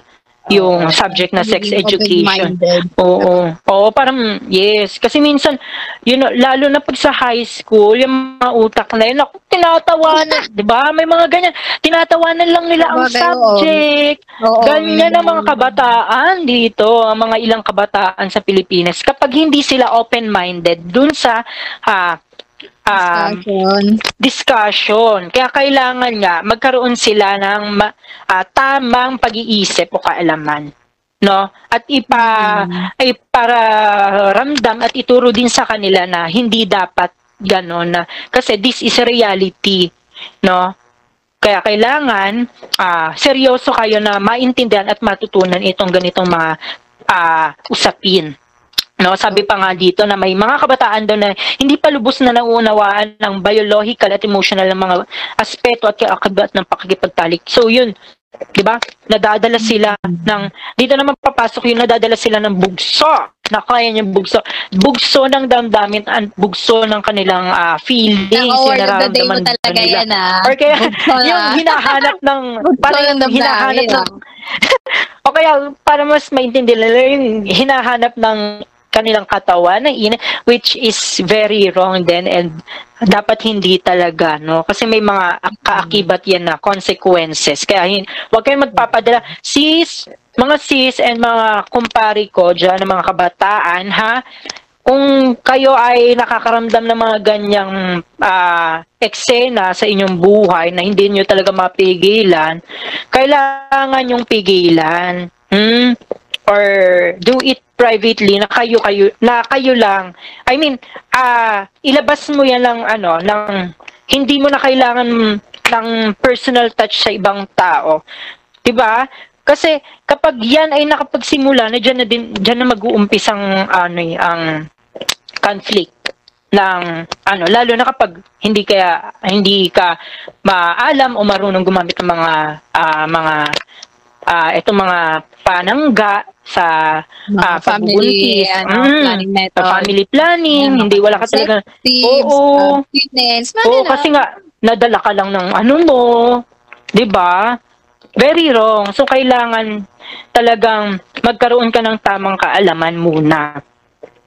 yung subject na sex education. Oo. Oo, parang yes. Kasi minsan, you know, lalo na pag sa high school, yung mga utak na yun, ako, tinatawanan, di ba? May mga ganyan. Tinatawanan lang nila ang subject. Oo, ganyan ang mga kabataan dito, ang mga ilang kabataan sa Pilipinas. Kapag hindi sila open-minded dun sa uh, um, discussion. discussion. Kaya kailangan nga magkaroon sila ng uh, tamang pag-iisip o kaalaman. No? At ipa hmm. ay para ramdam at ituro din sa kanila na hindi dapat ganon na kasi this is reality, no? Kaya kailangan uh, seryoso kayo na maintindihan at matutunan itong ganitong mga uh, usapin. No, sabi pa nga dito na may mga kabataan daw na hindi pa lubos na nauunawaan ng biological at emotional ng mga aspeto at kaakibat ng pakikipagtalik. So yun, 'di ba? Nadadala sila ng dito naman papasok yung nadadala sila ng bugso. Na kaya niyang bugso. Bugso ng damdamin at bugso ng kanilang uh, feelings, yung nararamdaman talaga nila. yan ah. Or kaya yung hinahanap ng parang yung hinahanap ng o kaya para mas maintindihan nila yung hinahanap ng kanilang katawan na ina which is very wrong then and dapat hindi talaga no kasi may mga kaakibat yan na consequences kaya hin, wag kayong magpapadala sis mga sis and mga kumpari ko diyan mga kabataan ha kung kayo ay nakakaramdam ng mga ganyang uh, eksena sa inyong buhay na hindi niyo talaga mapigilan, kailangan yung pigilan. Hmm? Or do it privately na kayo kayo na kayo lang. I mean uh, ilabas mo yan lang ano ng hindi mo na kailangan ng personal touch sa ibang tao. 'di ba kasi kapag yan ay nakapagsimula na diyan na din diyan na mag-uumpisang ano eh, ang conflict ng ano lalo na kapag hindi kaya hindi ka maalam o marunong gumamit ng mga uh, mga uh, itong mga panangga sa uh, family ano, mm, planning method. family planning, yeah, hindi wala ka talaga. Oo. Uh, fitness, oo, kasi nga nadala ka lang ng ano mo, 'di ba? Very wrong. So kailangan talagang magkaroon ka ng tamang kaalaman muna.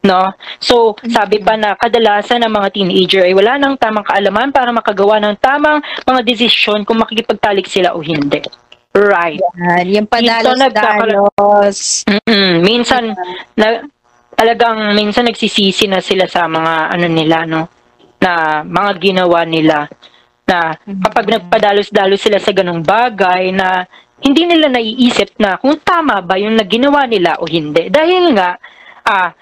No? So, sabi pa na kadalasan ng mga teenager ay wala nang tamang kaalaman para makagawa ng tamang mga desisyon kung makikipagtalik sila o hindi. Right. Yan, yung padalos-dalos. Mm-mm. Minsan, na, talagang minsan nagsisisi na sila sa mga ano nila, no? Na mga ginawa nila. Na kapag nagpadalos-dalos sila sa ganong bagay na hindi nila naiisip na kung tama ba yung naginawa nila o hindi. Dahil nga, ah,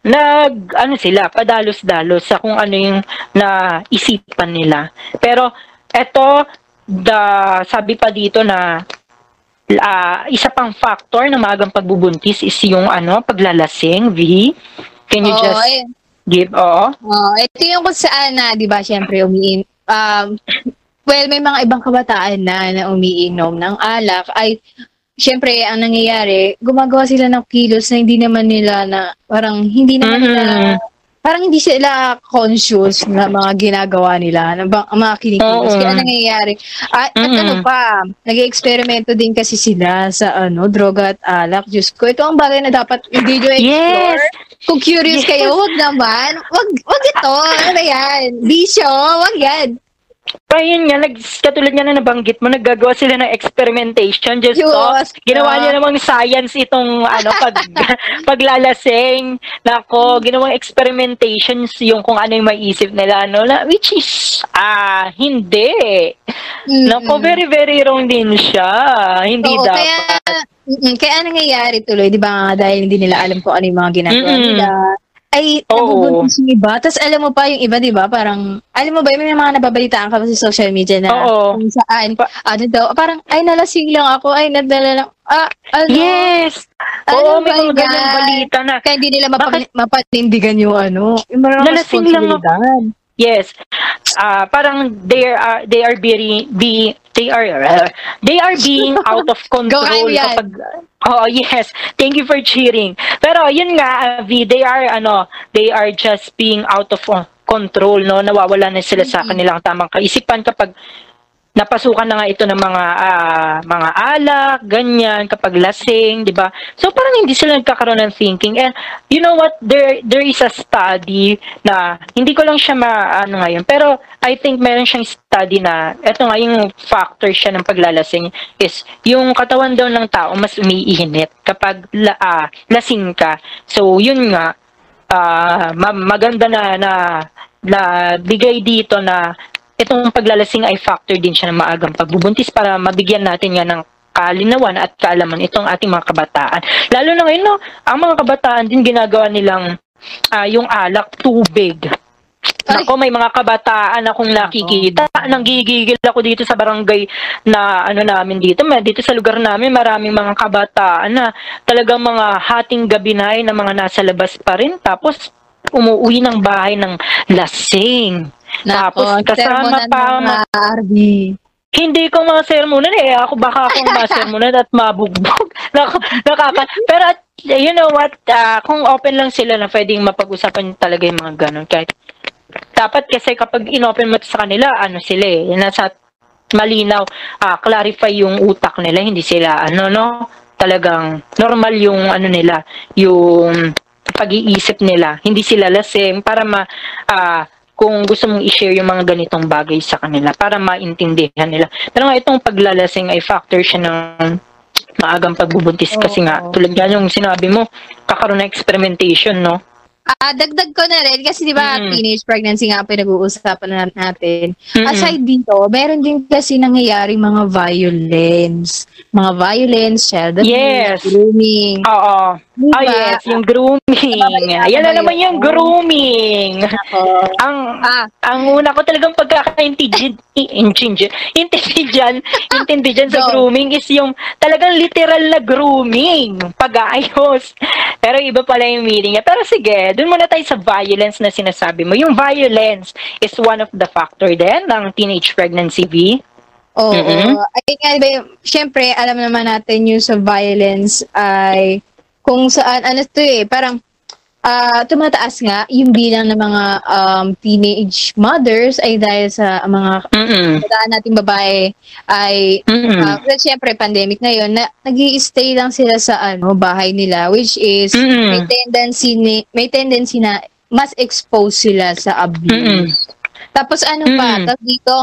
nag, ano sila, padalos-dalos sa kung ano yung naisipan nila. Pero, eto, the, sabi pa dito na uh, isa pang factor ng magang pagbubuntis is yung ano, paglalasing, V. Can you oh, just ay. give, oo? Oh, ito yung kung saan na, di ba, syempre, umiin, um, well, may mga ibang kabataan na na umiinom ng alak, ay, syempre, ang nangyayari, gumagawa sila ng kilos na hindi naman nila na, parang, hindi naman mm-hmm. nila parang hindi sila conscious na mga ginagawa nila, na bang, mga kinikilos. Kaya nangyayari. At, mm-hmm. at ano pa, nag-eksperimento din kasi sila sa ano, droga at alak. Diyos ko, ito ang bagay na dapat hindi nyo explore. Yes. Kung curious yes. kayo, wag naman. Wag, wag ito. Ano yan? Bisyo, wag yan. Kaya yun nga, nag, katulad nga na nabanggit mo, naggagawa sila ng experimentation. Just so, ginawa niya namang science itong ano, pag, paglalasing. Nako, ginawang experimentations yung kung ano yung maiisip nila, no? Na, which is, ah, hindi. Nako, Mm-mm. very, very wrong din siya. Hindi Oo, dapat. kaya, mm, kaya nangyayari tuloy, di ba dahil hindi nila alam kung ano yung mga ginagawa Mm-mm. nila. Ay, Oo. nabubuntis yung iba. Tapos alam mo pa yung iba, di ba? Parang, alam mo ba, may mga nababalitaan ka pa sa social media na Oo. kung saan, Pa- ano daw, parang, ay, nalasing lang ako, ay, nadala lang, ah, ano, Yes! Ano Oo, may mga ganyang yan? balita na. kaya hindi nila mapa- mapanindigan yung ano, yung mga Nalasing lang ako. responsibilidad. Yes. Ah, parang they are they are being be they are uh, they are being out of control kapag Oh, yes. Thank you for cheering. Pero yun nga, Avi, they are ano, they are just being out of uh, control, no? Nawawala na sila sa kanilang tamang kaisipan kapag napasukan na nga ito ng mga ah, mga alak, ganyan, kapag lasing, 'di ba? So parang hindi sila nagkakaroon ng thinking. And you know what, there there is a study na hindi ko lang siya ma ano ngayon, pero I think meron siyang study na eto nga yung factor siya ng paglalasing is yung katawan daw ng tao mas umiinit kapag la, ah, lasing ka. So yun nga ma- maganda na na na bigay dito na itong paglalasing ay factor din siya ng maagang pagbubuntis para mabigyan natin nga ng kalinawan at kaalaman itong ating mga kabataan. Lalo na ngayon, no, ang mga kabataan din ginagawa nilang ah, yung alak tubig. Ay. Nako, may mga kabataan akong nakikita. Nanggigigil ako dito sa barangay na ano namin dito. May- Dito sa lugar namin, maraming mga kabataan na talagang mga hating gabi na ay na mga nasa labas pa rin. Tapos, umuwi ng bahay ng lasing. Tapos, kasama pa mga RB. hindi ko mga sermonan eh. Ako baka akong masermonan at mabugbog. Nak- nakaka Pero at, you know what, ah, kung open lang sila na pwedeng mapag-usapan talaga yung mga ganun. Kahit, dapat kasi kapag inopen mo sa kanila, ano sila eh, nasa malinaw, ah, clarify yung utak nila, hindi sila, ano no, talagang normal yung ano nila, yung pag-iisip nila. Hindi sila lasing para ma, ah, kung gusto mong i-share yung mga ganitong bagay sa kanila para maintindihan nila. Pero nga itong paglalasing ay factor siya ng maagang pagbubuntis kasi nga tulad nga yung sinabi mo kakaroon ng experimentation no Ah, dagdag ko na rin kasi 'di ba Mm. teenage pregnancy nga pinag-uusapan na natin. Mm-mm. Aside dito, meron din kasi nangyayari mga violence, mga violence, child abuse, Yes. grooming. oo Diba? oh yes yung grooming Nababalita yan ba na naman yun? yung grooming Ako. ang Ah, ang una ko talagang pagkakaintindi intindihan intindihan sa grooming is yung talagang literal na grooming pag-aayos pero iba pala yung meaning niya pero sige dun muna tayo sa violence na sinasabi mo yung violence is one of the factor din ng teenage pregnancy V Oo. Mm-mm. Ay, nga, ba, syempre, alam naman natin yung sa violence ay kung saan, ano to eh, parang ah tumataas nga yung bilang ng mga um, teenage mothers ay dahil sa mga kabataan nating babae ay mm uh, well, syempre pandemic ngayon na nag stay lang sila sa ano bahay nila which is Mm-mm. may tendency ni, may tendency na mas expose sila sa abuse. Mm-mm. Tapos ano pa, Mm. tapos dito,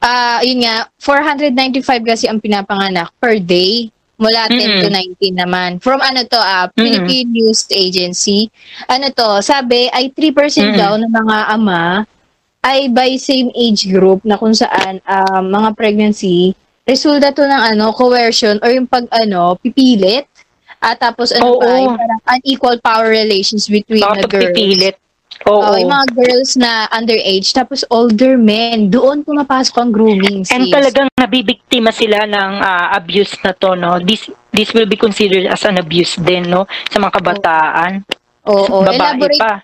ah yun nga, 495 kasi ang pinapanganak per day. Mula 10 to 19 naman. From ano to, ah, Philippine News Agency. Ano to, sabi ay 3% Mm. daw ng mga ama ay by same age group na kung saan ah, mga pregnancy, resulta to ng ano, coercion or yung pag ano, pipilit. At tapos ano Oo. pa, yung parang unequal power relations between the Kapag girls. pipilit Oo, oo yung mga girls na underage, tapos older men, doon pumapasok ang grooming. And sis. talagang nabibiktima sila ng ah, abuse na to, no? This this will be considered as an abuse din, no? Sa mga kabataan. Oo, Babae elaborate, pa.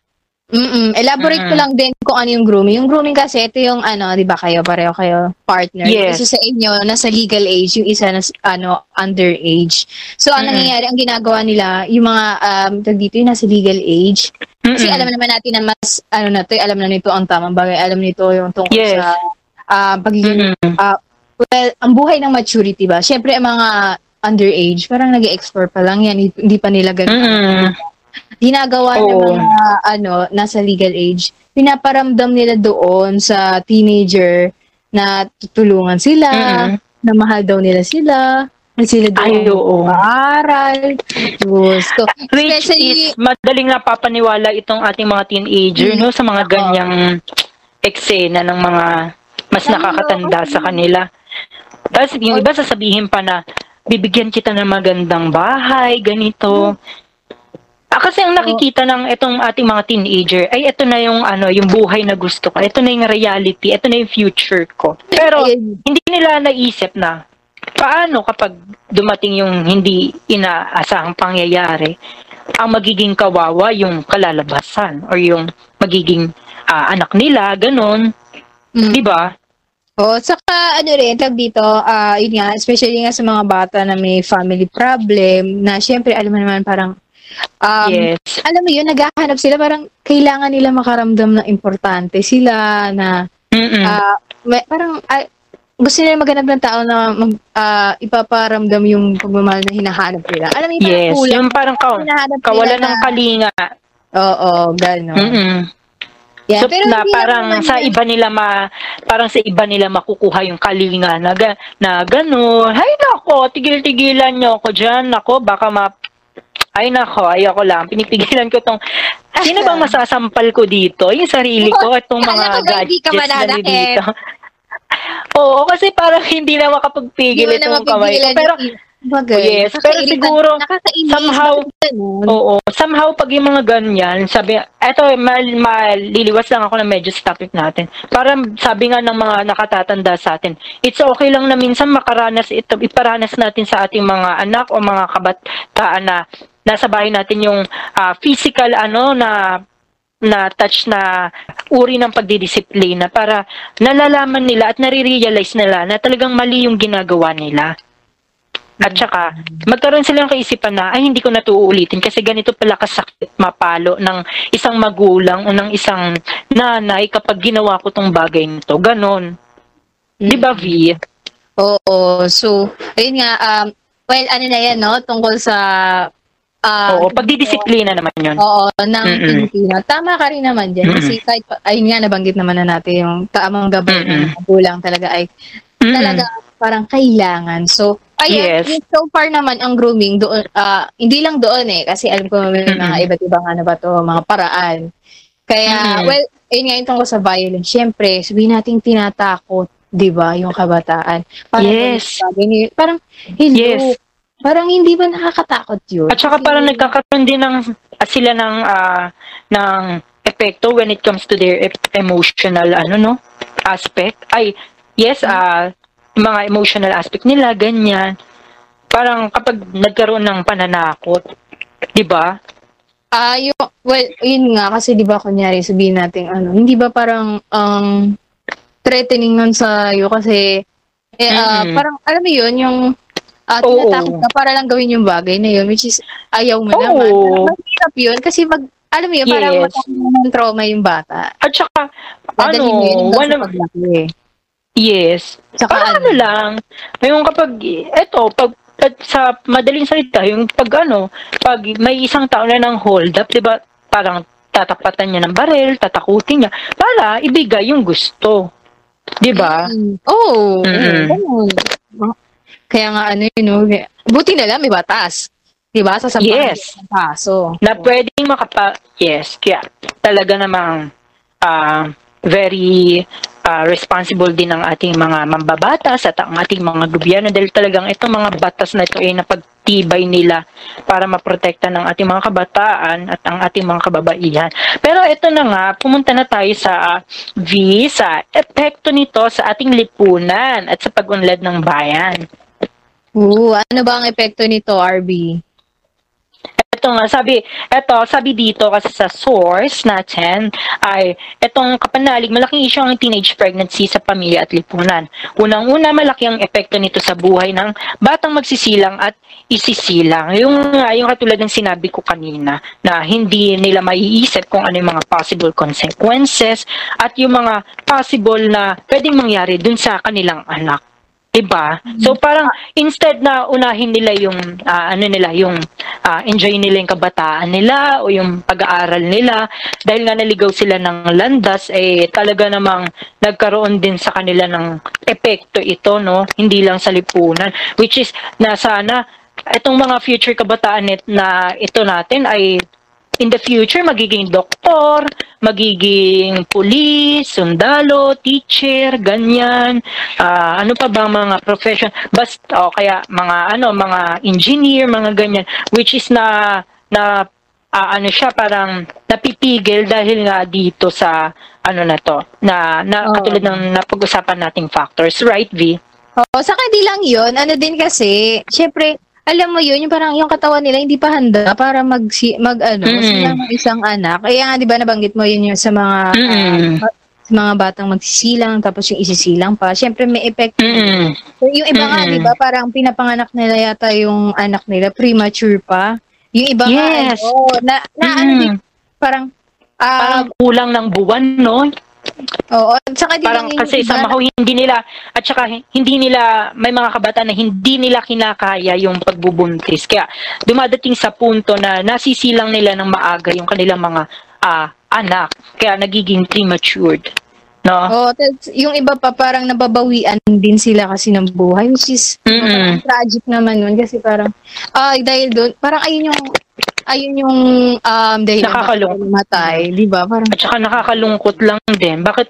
Mm elaborate ko Mm. lang din kung ano yung grooming. Yung grooming kasi, ito yung ano, di ba kayo, pareho kayo, partner. Yes. Isa sa inyo, nasa legal age, yung isa na ano, underage. So, ang Mm. nangyayari, ang ginagawa nila, yung mga, um, dito, yung nasa legal age, kasi Mm-mm. alam naman natin na mas, ano na to, alam na nito ang tamang bagay, alam nito yung tungkol Yes. sa ah, pagiging Mm-mm. Well, ang buhay ng maturity ba? Siyempre, ang mga underage, parang nag explore pa lang yan. Hindi pa nila ganun. Mm-mm. Ginagawa ng Oo. mga, ano, nasa legal age, pinaparamdam nila doon sa teenager na tutulungan sila, Mm-mm. na mahal daw nila sila, na sila daw Ay, oo. mag-aaral. Gusto. Which Especially, is, madaling napapaniwala itong ating mga teenager, Mm. no? Sa mga ganyang eksena ng mga mas Ay, nakakatanda sa kanila. Tapos yung iba sasabihin pa na, bibigyan kita ng magandang bahay, ganito. Ah, kasi ang nakikita ng itong ating mga teenager, ay ito na yung ano, yung buhay na gusto ko. Ito na yung reality, ito na yung future ko. Pero hindi nila naisip na paano kapag dumating yung hindi inaasahang pangyayari, ang magiging kawawa yung kalalabasan or yung magiging ah, anak nila, ganun. Mm. Di ba? Oh, saka ano rin, tag dito, ah yun nga, especially nga sa mga bata na may family problem, na syempre, alam mo naman, parang, um, yes. alam mo yun, naghahanap sila, parang kailangan nila makaramdam na importante sila, na Mm-mm. ah, may- parang, ah, gusto nila maghanap ng tao na mag, ah, ipaparamdam yung pagmamahal na hinahanap nila. Alam mo yun, parang yes. kulang. Yung parang ka- hinahanap nila kawalan na- ng kalinga. Oo, gano'n. Mm-mm. Yeah, So, pero na parang sa iba nila ma parang sa iba nila makukuha yung kalinga na na gano'n. Hay nako, tigil-tigilan niyo ako diyan. Nako, baka ma Ay nako, ayoko lang. Pinipigilan ko tong Sino bang masasampal ko dito? Yung sarili ko at tong mga ko hindi ka gadgets na dito. Oo, kasi parang hindi na makapagpigil Hindi itong kamay Pero Bagay. Yes, pero siguro, somehow-? Oo. Somehow, pag yung mga ganyan, sabi, eto, mal, maliliwas lang ako na medyo sa topic natin. Para sabi nga ng mga nakatatanda sa atin, it's okay lang na minsan makaranas ito, iparanas natin sa ating mga anak o mga kabataan na nasa bahay natin yung ah, physical, ano, na na touch na uri ng pagdidisiplina para nalalaman nila at nare-realize nila na talagang mali yung ginagawa nila. At saka, magkaroon silang kaisipan na, ay, hindi ko na uulitin kasi ganito pala kasakit mapalo ng isang magulang o ng isang nanay kapag ginawa ko tong bagay nito. Ganon. Di ba, V? Oo. So, ayun nga, um, well, ano na yan, no? Tungkol sa... ah, Oo, pagdidisiplina naman yun. Oo, ng Mm-mm. Pilipino. Tama ka rin naman dyan. Kasi kahit, ayun nga, nabanggit naman na natin yung tamang gabay Mm-mm. ng magulang talaga ay Mm-mm. talaga parang kailangan. So, ayun, Yes. so far naman ang grooming doon, ah, hindi lang doon eh, kasi alam ko may mga Mm-mm. iba't ibang ano ba to, mga paraan. Kaya, Mm. well, ayun nga yung tungkol sa violence. Siyempre, sabihin natin tinatakot, di ba, yung kabataan. Parang, Yes. parang, hello, Yes. Parang hindi ba nakakatakot yun? At saka parang nagkakaroon din ng ah, sila ng ah, ng epekto when it comes to their ep- emotional ano no aspect. Ay, yes, ah mga emotional aspect nila ganyan. Parang kapag nagkaroon ng pananakot, 'di ba? Ah, yung, well, yun nga, kasi di ba, kunyari, sabihin natin, ano, hindi ba parang, um, threatening nun sa iyo kasi, eh, ah, Mm-mm. parang, alam mo yun, yung, ah, Oo. tinatakot ka para lang gawin yung bagay na yun, which is, ayaw mo Oo. naman. Pero mahirap yun, kasi mag, alam mo yun, parang Yes. magkakaroon ng trauma yung bata. At saka Dadalhin mo yun ano, hanggang one sa of paglaki eh. yes, Saka Parang ano lang, yung kapag, eto, pag, pag sa madaling salita, yung pag ano, pag may isang tao na ng hold up, di ba, parang tatapatan niya ng baril, tatakutin niya, para ibigay yung gusto. Di ba? Mm. Oo, oh, Mm-mm. ganun. Kaya nga ano yun, no? buti na lang may batas. Diba? Sasampahan Yes. ng kaso. Na pwedeng makapa, yes, kaya talaga namang ah, very ah, responsible din ang ating mga mambabatas at ang ating mga gobyerno dahil talagang itong mga batas na ito ay napagtibay nila para maprotekta ng ating mga kabataan at ang ating mga kababaihan. Pero ito na nga, pumunta na tayo sa ah, V, sa epekto nito sa ating lipunan at sa pag-unlad ng bayan. Oo, ano ba ang epekto nito, RB? Ito nga, sabi, ito, sabi dito kasi sa source natin ay itong kapanalig, malaking issue ang teenage pregnancy sa pamilya at lipunan. Unang-una, malaki ang epekto nito sa buhay ng batang magsisilang at isisilang. Yung, yung katulad ng sinabi ko kanina na hindi nila maiisip kung ano yung mga possible consequences at yung mga possible na pwedeng mangyari dun sa kanilang anak. Diba? So parang instead na unahin nila yung ah, ano nila yung ah, enjoy nila yung kabataan nila o yung pag-aaral nila dahil nga naligaw sila ng landas eh talaga namang nagkaroon din sa kanila ng epekto ito no? Hindi lang sa lipunan. Which is na sana itong mga future kabataan na ito natin ay in the future magiging doktor, magiging pulis, sundalo, teacher, ganyan. Ah, ano pa ba mga profession? Basta o kaya mga ano, mga engineer, mga ganyan which is na na ah, ano siya parang napipigil dahil nga dito sa ano na to na, na Oo. katulad ng napag-usapan nating factors right V Oo, saka di lang yun. Ano din kasi, syempre, alam mo yun, yung parang yung katawan nila hindi pa handa para mag, mag ano, Mm. ng isang anak. Kaya nga, di ba, nabanggit mo yun yung sa mga, Mm. ah, sa mga batang magsisilang, tapos yung isisilang pa. Syempre, may effect. Mm-mm. So, yung iba nga, Mm-mm. di ba, parang pinapanganak nila yata yung anak nila, premature pa. Yung iba Yes. nga, ano, na, na ano, Mm. di, parang, ah, parang kulang ng buwan no oo, saka di parang kasi iba- somehow hindi nila at saka hindi nila may mga kabataan na hindi nila kinakaya yung pagbubuntis. Kaya dumadating sa punto na nasisilang nila ng maaga yung kanilang mga ah, anak. Kaya nagiging prematured no? Tas yung iba pa parang nababawian din sila kasi ng buhay which is parang tragic naman nun. Kasi parang ay dahil doon parang ayun yung ayun yung um dahil Nakakalungkot. matay, di ba? Parang at saka nakakalungkot lang din. Bakit?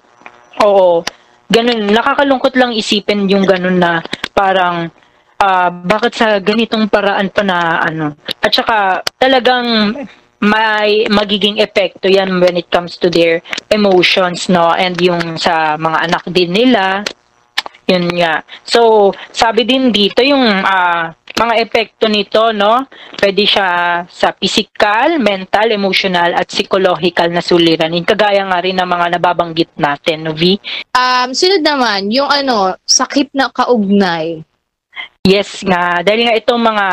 Oo. Ganun. Nakakalungkot lang isipin yung ganun na parang ah, bakit sa ganitong paraan pa na ano. At saka talagang may magiging epekto yan when it comes to their emotions no? And yung sa mga anak din nila. Yun nga. So sabi din dito yung ah, mga epekto nito no? Pwede siya sa physical, mental, emotional at psychological na suliranin kagaya nga rin ng mga nababanggit natin no V? Um sunod naman yung ano sakit na kaugnay. Yes nga, dahil nga itong mga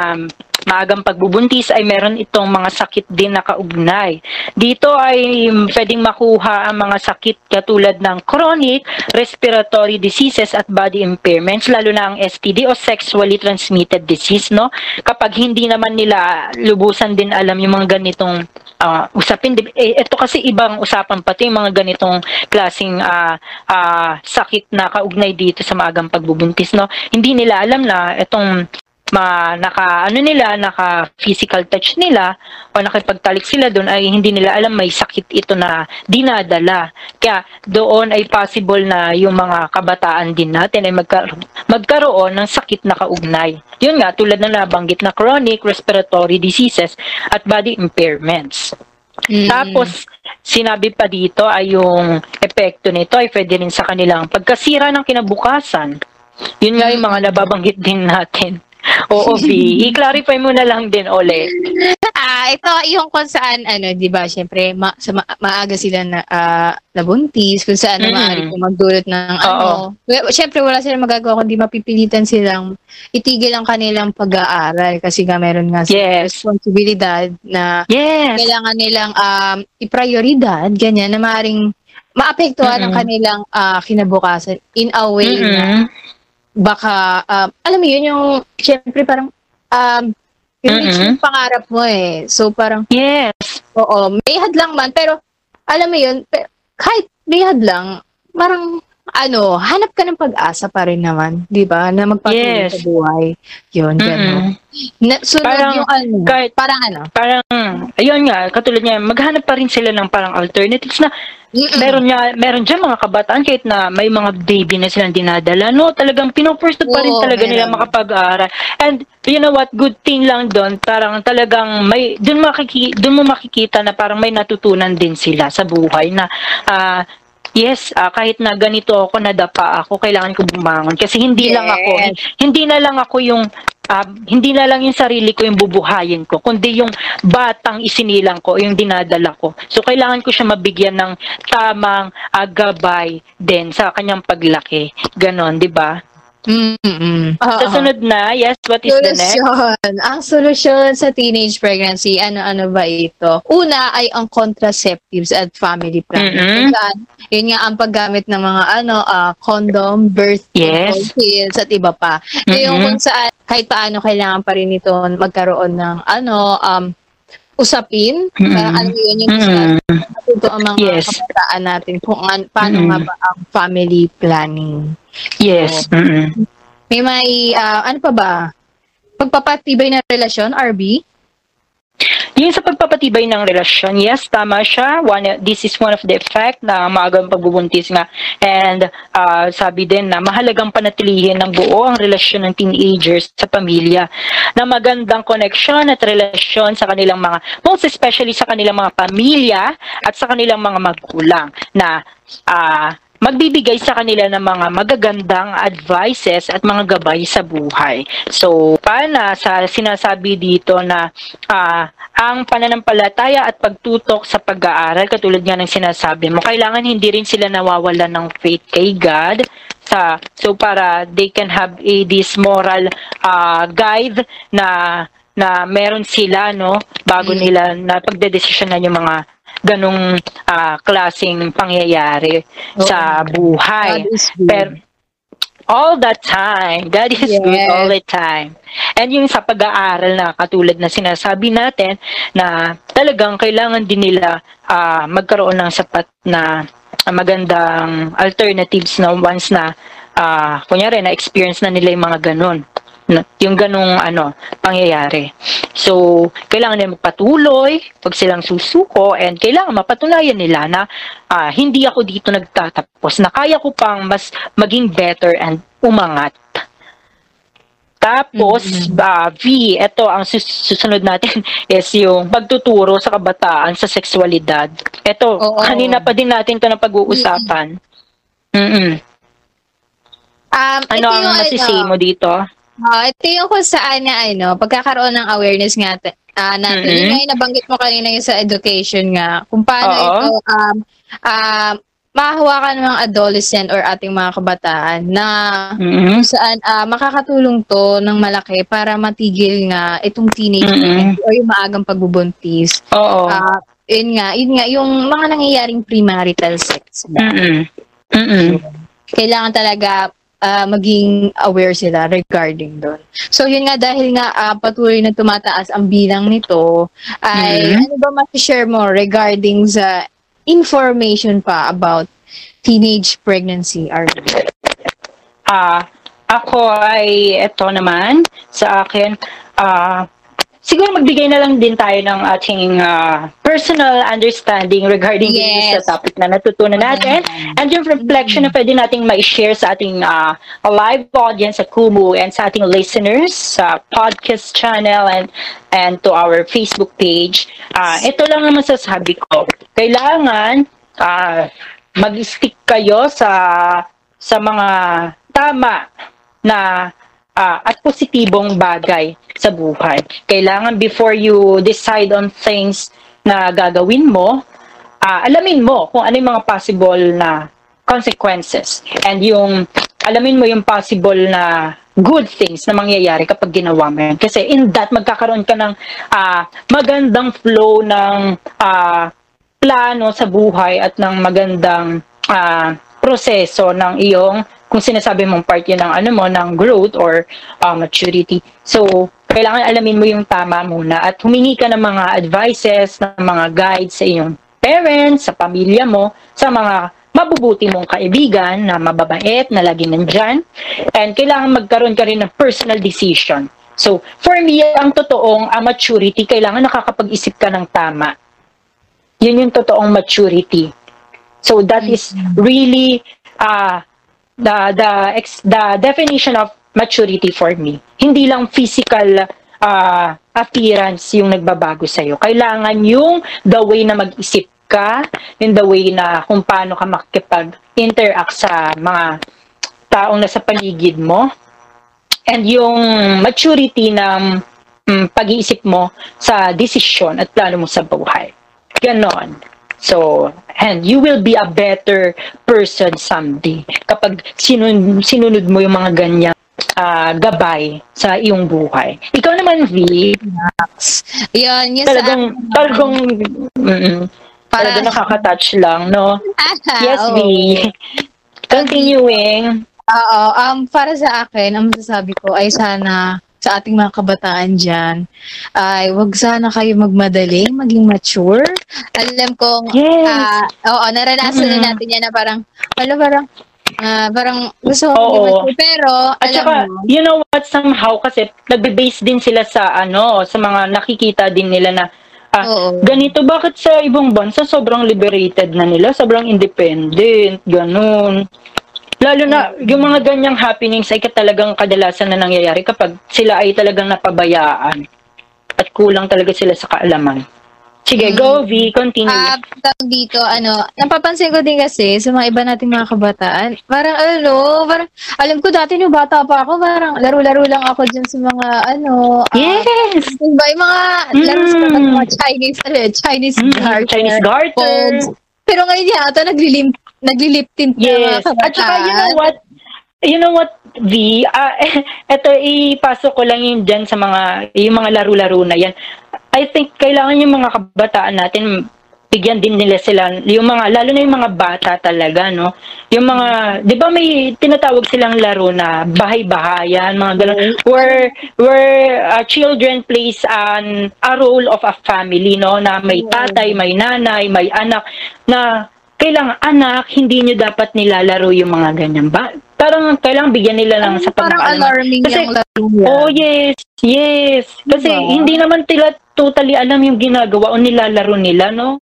maagang pagbubuntis ay meron itong mga sakit din na kaugnay. Dito ay mm, pwedeng makuha ang mga sakit katulad ng chronic respiratory diseases at body impairments, lalo na ang STD o sexually transmitted disease, no? Kapag hindi naman nila lubusan din alam yung mga ganitong ah, usapin. Di- Eh, ito kasi ibang usapan pati yung mga ganitong klasing ah, ah, sakit na kaugnay dito sa maagang pagbubuntis, no? Hindi nila alam na itong ma naka ano nila naka physical touch nila o nakipagtalik sila doon ay hindi nila alam may sakit ito na dinadala kaya doon ay possible na yung mga kabataan din natin ay magkaroon, magkaroon ng sakit na kaugnay yun nga tulad ng nabanggit na chronic respiratory diseases at body impairments Mm. tapos, sinabi pa dito ay yung epekto nito ay pwede rin sa kanilang pagkasira ng kinabukasan. Yun nga yung mga nababanggit din natin. Oo, V. I-clarify mo na lang din, Ole. Ah, ito yung kung saan ano, 'di ba? Syempre ma- sa ma- maaga sila na ah, nabuntis, kung saan na Mm. maaari magdulot ng ano. Well, syempre wala silang magagawa kundi mapipilitan silang itigil ang kanilang pag-aaral kasi nga meron nga Yes. responsibilidad na Yes. kailangan nilang um, iprioridad, ganyan, na maaaring maapektuhan ang Mm-mm. kanilang ah, kinabukasan in a way na Mm-mm. Baka, um, alam mo yun, yung, syempre parang, um, Mm-mm. yung pangarap mo eh. So parang, Yes. oo, may hadlang man, pero, alam mo yun, pe- kahit may hadlang, parang, ano, hanap ka ng pag-asa pa rin naman, di ba? Na magpatuloy Yes. sa buhay. Yun, gano'n. Mm-mm. Na, sunod Parang yung ano, kahit- parang ano, Parang, ayun nga, katulad niya, maghanap pa rin sila ng parang alternatives na mm-mm. meron nga, meron dyan mga kabataan kahit na may mga baby na silang dinadala, no, talagang pinupursuit pa rin Oo, talaga nila meron. makapag-aral. And, you know what, good thing lang doon, parang talagang may, doon makiki, doon mo makikita na parang may natutunan din sila sa buhay na, ah, yes, ah, kahit na ganito ako, nadapa ako, kailangan ko bumangon. Kasi hindi lang ako, Yes. hindi na lang ako yung ah, hindi na lang yung sarili ko yung bubuhayin ko, kundi yung batang isinilang ko, yung dinadala ko. So, kailangan ko siya mabigyan ng tamang ah, gabay din sa kanyang paglaki. Ganon, di ba? Mm-mm. Sa sunod na, yes, what is the next? Solusyon. Ang solusyon sa teenage pregnancy, ano-ano ba ito? Una ay ang contraceptives at family planning. Saan, yun nga ang paggamit ng mga ano ah, condom, birth Yes. control pills, at iba pa. So, yung kung saan, kahit paano kailangan pa rin ito magkaroon ng ano, um, usapin. Mm-mm. Parang alam mo yun, yung Mm. matuto ang mga Yes. kabataan natin kung an- paano Mm-mm. nga ba ang family planning. Yes. Mm-mm. May may, ah, ano pa ba? Pagpapatibay na relasyon, RB? Yung sa pagpapatibay ng relasyon, yes, tama siya. One, this is one of the effect na maagang pagbubuntis nga. And ah, sabi din na mahalagang panatilihin ng buo ang relasyon ng teenagers sa pamilya na magandang connection at relasyon sa kanilang mga, most especially sa kanilang mga pamilya at sa kanilang mga magulang na ah, magbibigay sa kanila ng mga magagandang advices at mga gabay sa buhay. So, paano sa sinasabi dito na ah, ang pananampalataya at pagtutok sa pag-aaral, katulad nga ng sinasabi mo, kailangan hindi rin sila nawawalan ng faith kay God. Sa, so, para they can have a, this moral ah, guide na na meron sila no bago Mm. nila na pagdedesisyonan yung mga ganong ah, klaseng pangyayari sa buhay. Good. Pero all the time. God is good Yes. all the time. And yung sa pag-aaral na katulad na sinasabi natin na talagang kailangan din nila ah, magkaroon ng sapat na magandang alternatives na once na ah, kunyari na experience na nila yung mga ganun yung ganong ano pangyayari. So, kailangan nila magpatuloy pag silang susuko and kailangan mapatunayan nila na ah, hindi ako dito nagtatapos, na kaya ko pang mas maging better and umangat. Tapos, ah, V, ito ang sus- susunod natin is yung pagtuturo sa kabataan sa sexualidad. Ito, Oo. kanina pa din natin to na pag-uusapan. Mm-mm. Um, Ano ito ang masisay ano, mo dito? Ah, ito yung kung saan na ano, pagkakaroon ng awareness nga ah, natin. Mhm. Yun nga yung nabanggit mo kanina yung sa education nga. Kung paano Oo. ito um, um, mahahawakan ng mga adolescent or ating mga kabataan na kung saan ah, makakatulong to ng malaki para matigil nga itong teenage Mhm. pregnancy or yung maagang pagbubuntis. Oo. Ah, yun nga, yun nga, yung mga nangyayaring premarital sex ba? Mm-mm. Mm-mm. Kailangan talaga ah, maging aware sila regarding doon. So yun nga, dahil nga ah, patuloy na tumataas ang bilang nito, ay Mhm. ano ba ma-share mo regarding sa information pa about teenage pregnancy? Arvin? Ah, ako ay ito naman sa akin ah siguro magbigay na lang din tayo ng ating ah, personal understanding regarding din Yes. sa topic na natutunan natin and yung reflection na pwede nating ma-share sa ating ah, live audience sa Kumu and sa ating listeners sa podcast channel and and to our Facebook page. Ah, ito lang ang masasabi ko. Kailangan ah, mag-stick kayo sa sa mga tama na ah, at positibong bagay sa buhay. Kailangan before you decide on things na gagawin mo, ah, alamin mo kung ano yung mga possible na consequences and yung alamin mo yung possible na good things na mangyayari kapag ginawa mo yan. Kasi in that, magkakaroon ka ng ah, magandang flow ng ah, plano sa buhay at ng magandang ah, proseso ng iyong kung sinasabi mong part yun ng ano mo ng growth or ah, maturity. So, kailangan alamin mo yung tama muna at humingi ka ng mga advices, ng mga guides sa iyong parents, sa pamilya mo, sa mga mabubuti mong kaibigan na mababait, na lagi nandyan. And kailangan magkaroon ka rin ng personal decision. So, for me, ang totoong ah, maturity, kailangan nakakapag-isip ka ng tama. Yun yung totoong maturity. So, that is really uh, the the ex, the definition of maturity for me. Hindi lang physical uh, appearance yung nagbabago sa iyo. Kailangan yung the way na mag-isip ka, yung the way na kung paano ka makikipag-interact sa mga taong nasa paligid mo, and yung maturity ng mm, pag-iisip mo sa desisyon at plano mo sa buhay. Ganon. So, and you will be a better person someday kapag sinun sinunod mo yung mga ganyang uh, gabay sa iyong buhay. Ikaw naman, V. Yan, yes. Talagang, sa, talagang, mm, para, talagang nakaka-touch lang, no? yes, V. Continuing. Oo, um, para sa akin, ang masasabi ko ay sana sa ating mga kabataan dyan, ay wag sana kayo magmadali, maging mature. Alam kong, yes. uh, oo, naranasan mm-hmm. na natin yan na parang, ano parang, uh, parang gusto ko mature, pero, At saka, mo, you know what, somehow, kasi nagbe-base din sila sa, ano, sa mga nakikita din nila na, ah, Oo. ganito, bakit sa ibang bansa sobrang liberated na nila, sobrang independent, ganun. Lalo na, yung mga ganyang happenings ay talagang kadalasan na nangyayari kapag sila ay talagang napabayaan at kulang talaga sila sa kaalaman. Sige, mm. go V, continue. Ah, uh, dito, ano, napapansin ko din kasi sa mga iba nating mga kabataan, parang ano, parang, alam ko dati nung bata pa ako, parang laro-laro lang ako dyan sa mga, ano, uh, yes! Diba, yung mga mm. laro sa mga Chinese, ano, Chinese mm. garter. Chinese garter. Pero ngayon yata, naglilim naglilip tint yes. na mga At saka, you know what? You know what, V? Uh, eto, ipasok ko lang yun dyan sa mga, yung mga laro-laro na yan. I think kailangan yung mga kabataan natin bigyan din nila sila yung mga lalo na yung mga bata talaga no yung mga 'di ba may tinatawag silang laro na bahay-bahayan mga ganun where where uh, children plays an a role of a family no na may tatay may nanay may anak na kailangan anak, hindi nyo dapat nilalaro yung mga ganyan ba? Parang kailangan bigyan nila lang sa pag Parang alarming Kasi, yung laro yan. Oh, yes. Yes. Kasi diba? hindi naman tila totally alam yung ginagawa o nilalaro nila, no?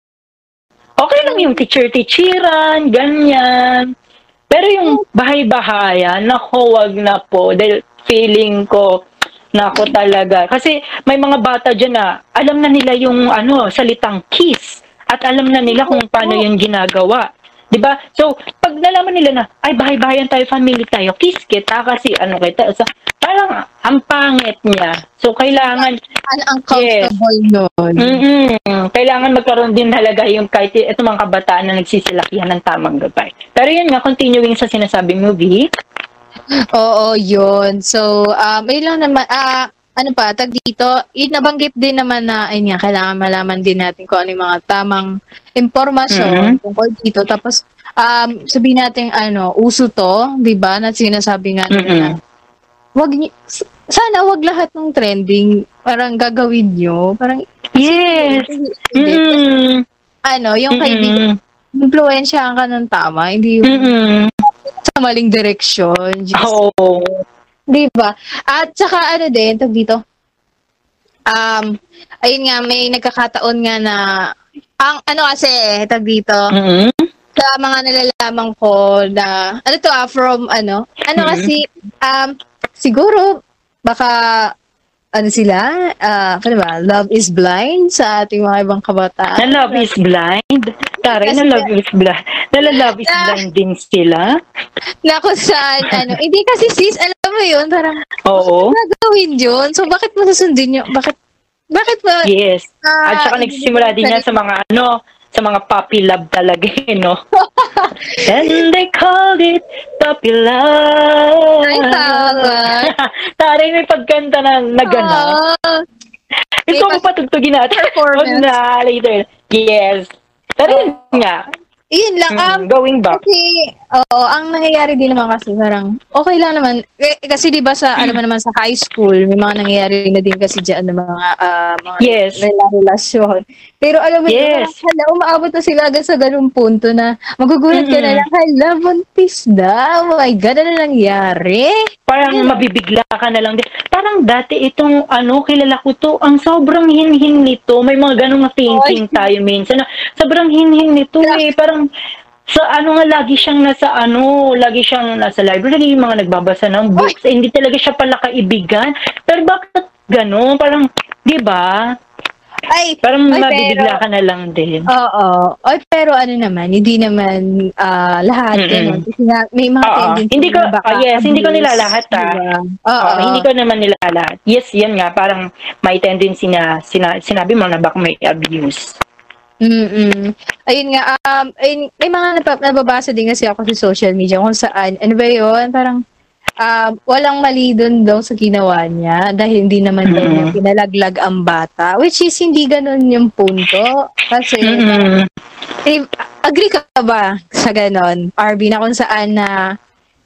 Okay lang yung teacher-teacheran, ganyan. Pero yung bahay-bahayan, nako, wag na po. Dahil feeling ko, nako talaga. Kasi may mga bata dyan na alam na nila yung ano, salitang kiss at alam na nila kung paano yun ginagawa. 'Di ba? So, pag nalaman nila na ay bahay-bahayan tayo, family tayo, kiss kita kasi ano kita. So, parang ang pangit niya. So, kailangan an uncomfortable yes. noon. Mm-mm. Kailangan magkaroon din talaga yung kahit ito mga kabataan na nagsisilakihan ng tamang gabay. Pero yun nga, continuing sa sinasabing movie. Oo, yun. So, um, yun lang naman, ah, uh, ano pa, tag dito, nabanggit din naman na, ayun nga, kailangan malaman din natin kung ano yung mga tamang impormasyon mm-hmm. tungkol dito. Tapos, um, sabihin natin, ano, uso to, di ba, na sinasabi nga nila, mm-hmm. wag niyo, sana wag lahat ng trending, parang gagawin nyo, parang, yes, mm-hmm. ano, yung mm-hmm. kaibigan, influensyahan ka ng tama, hindi yung mm-hmm. sa maling direksyon. Oo. Oh. Di ba? At saka ano din, tag dito, um, ayun nga, may nagkakataon nga na, ang ano kasi, tag dito, mm-hmm. sa mga nalalaman ko na, ano to ah, from ano, ano mm-hmm. kasi, um, siguro, baka ano sila, uh, ano ba, love is blind sa ating mga ibang kabataan. Na love is blind? Tara, na love is blind. Na love is blind din sila? Na kung saan, ano, hindi kasi sis, alam mo yun, parang, Oo. bakit gagawin yun? So, bakit mo susundin yun? Bakit, bakit ba? Yes. Uh, At saka nagsisimula din yan sa mga, ano, sa mga puppy love talaga eh, no? And they called it puppy love. Ay, tama. Taray may pagkanta na nagana. Ito mo patugtugin natin. Performance. na, later. Yes. Pero yun nga, yun lang. Mm, um, going back. Kasi, oo, ang nangyayari din naman kasi parang, okay lang naman. Eh, kasi di ba sa, mm. ano naman sa high school, may mga nangyayari na din kasi dyan ng mga, uh, mga yes. relasyon. Pero alam mo, yes. diba, hala, umaabot na sila agad sa ganung punto na magugulat mm-hmm. ka na lang, hala, buntis na. Oh my God, ano nangyari? Parang yeah. mabibigla ka na lang din. Parang dati itong, ano, kilala ko to, ang sobrang hinhin nito. May mga ganong thinking oh, tayo minsan. Sobrang hinhin nito eh. Parang, sa ano nga lagi siyang nasa ano, lagi siyang nasa library, yung mga nagbabasa ng books, eh, hindi talaga siya pala kaibigan. Pero bakit gano'n? Parang, 'di ba? Ay, Parang ay, mabibigla pero, ka na lang din. Oo. Oy, pero ano naman, hindi naman uh, lahat mm. Kasi nga, may mga oo. tendency hindi ko, na baka oh, yes, abuse, hindi ko nila lahat ah. Diba? Oo. Oh, hindi ko naman nila lahat. Yes, yan nga, parang may tendency na sina, sinabi mo na baka may abuse. Mm-mm. Ayun nga, um, ayun, may mga nap- nababasa din kasi ako sa social media kung saan, ano ba yun, parang um, walang mali dun daw sa ginawa niya dahil hindi naman daw niya pinalaglag ang bata. Which is, hindi ganun yung punto. Kasi, Mm-mm. eh, agree ka ba sa ganon, RB, na kung saan na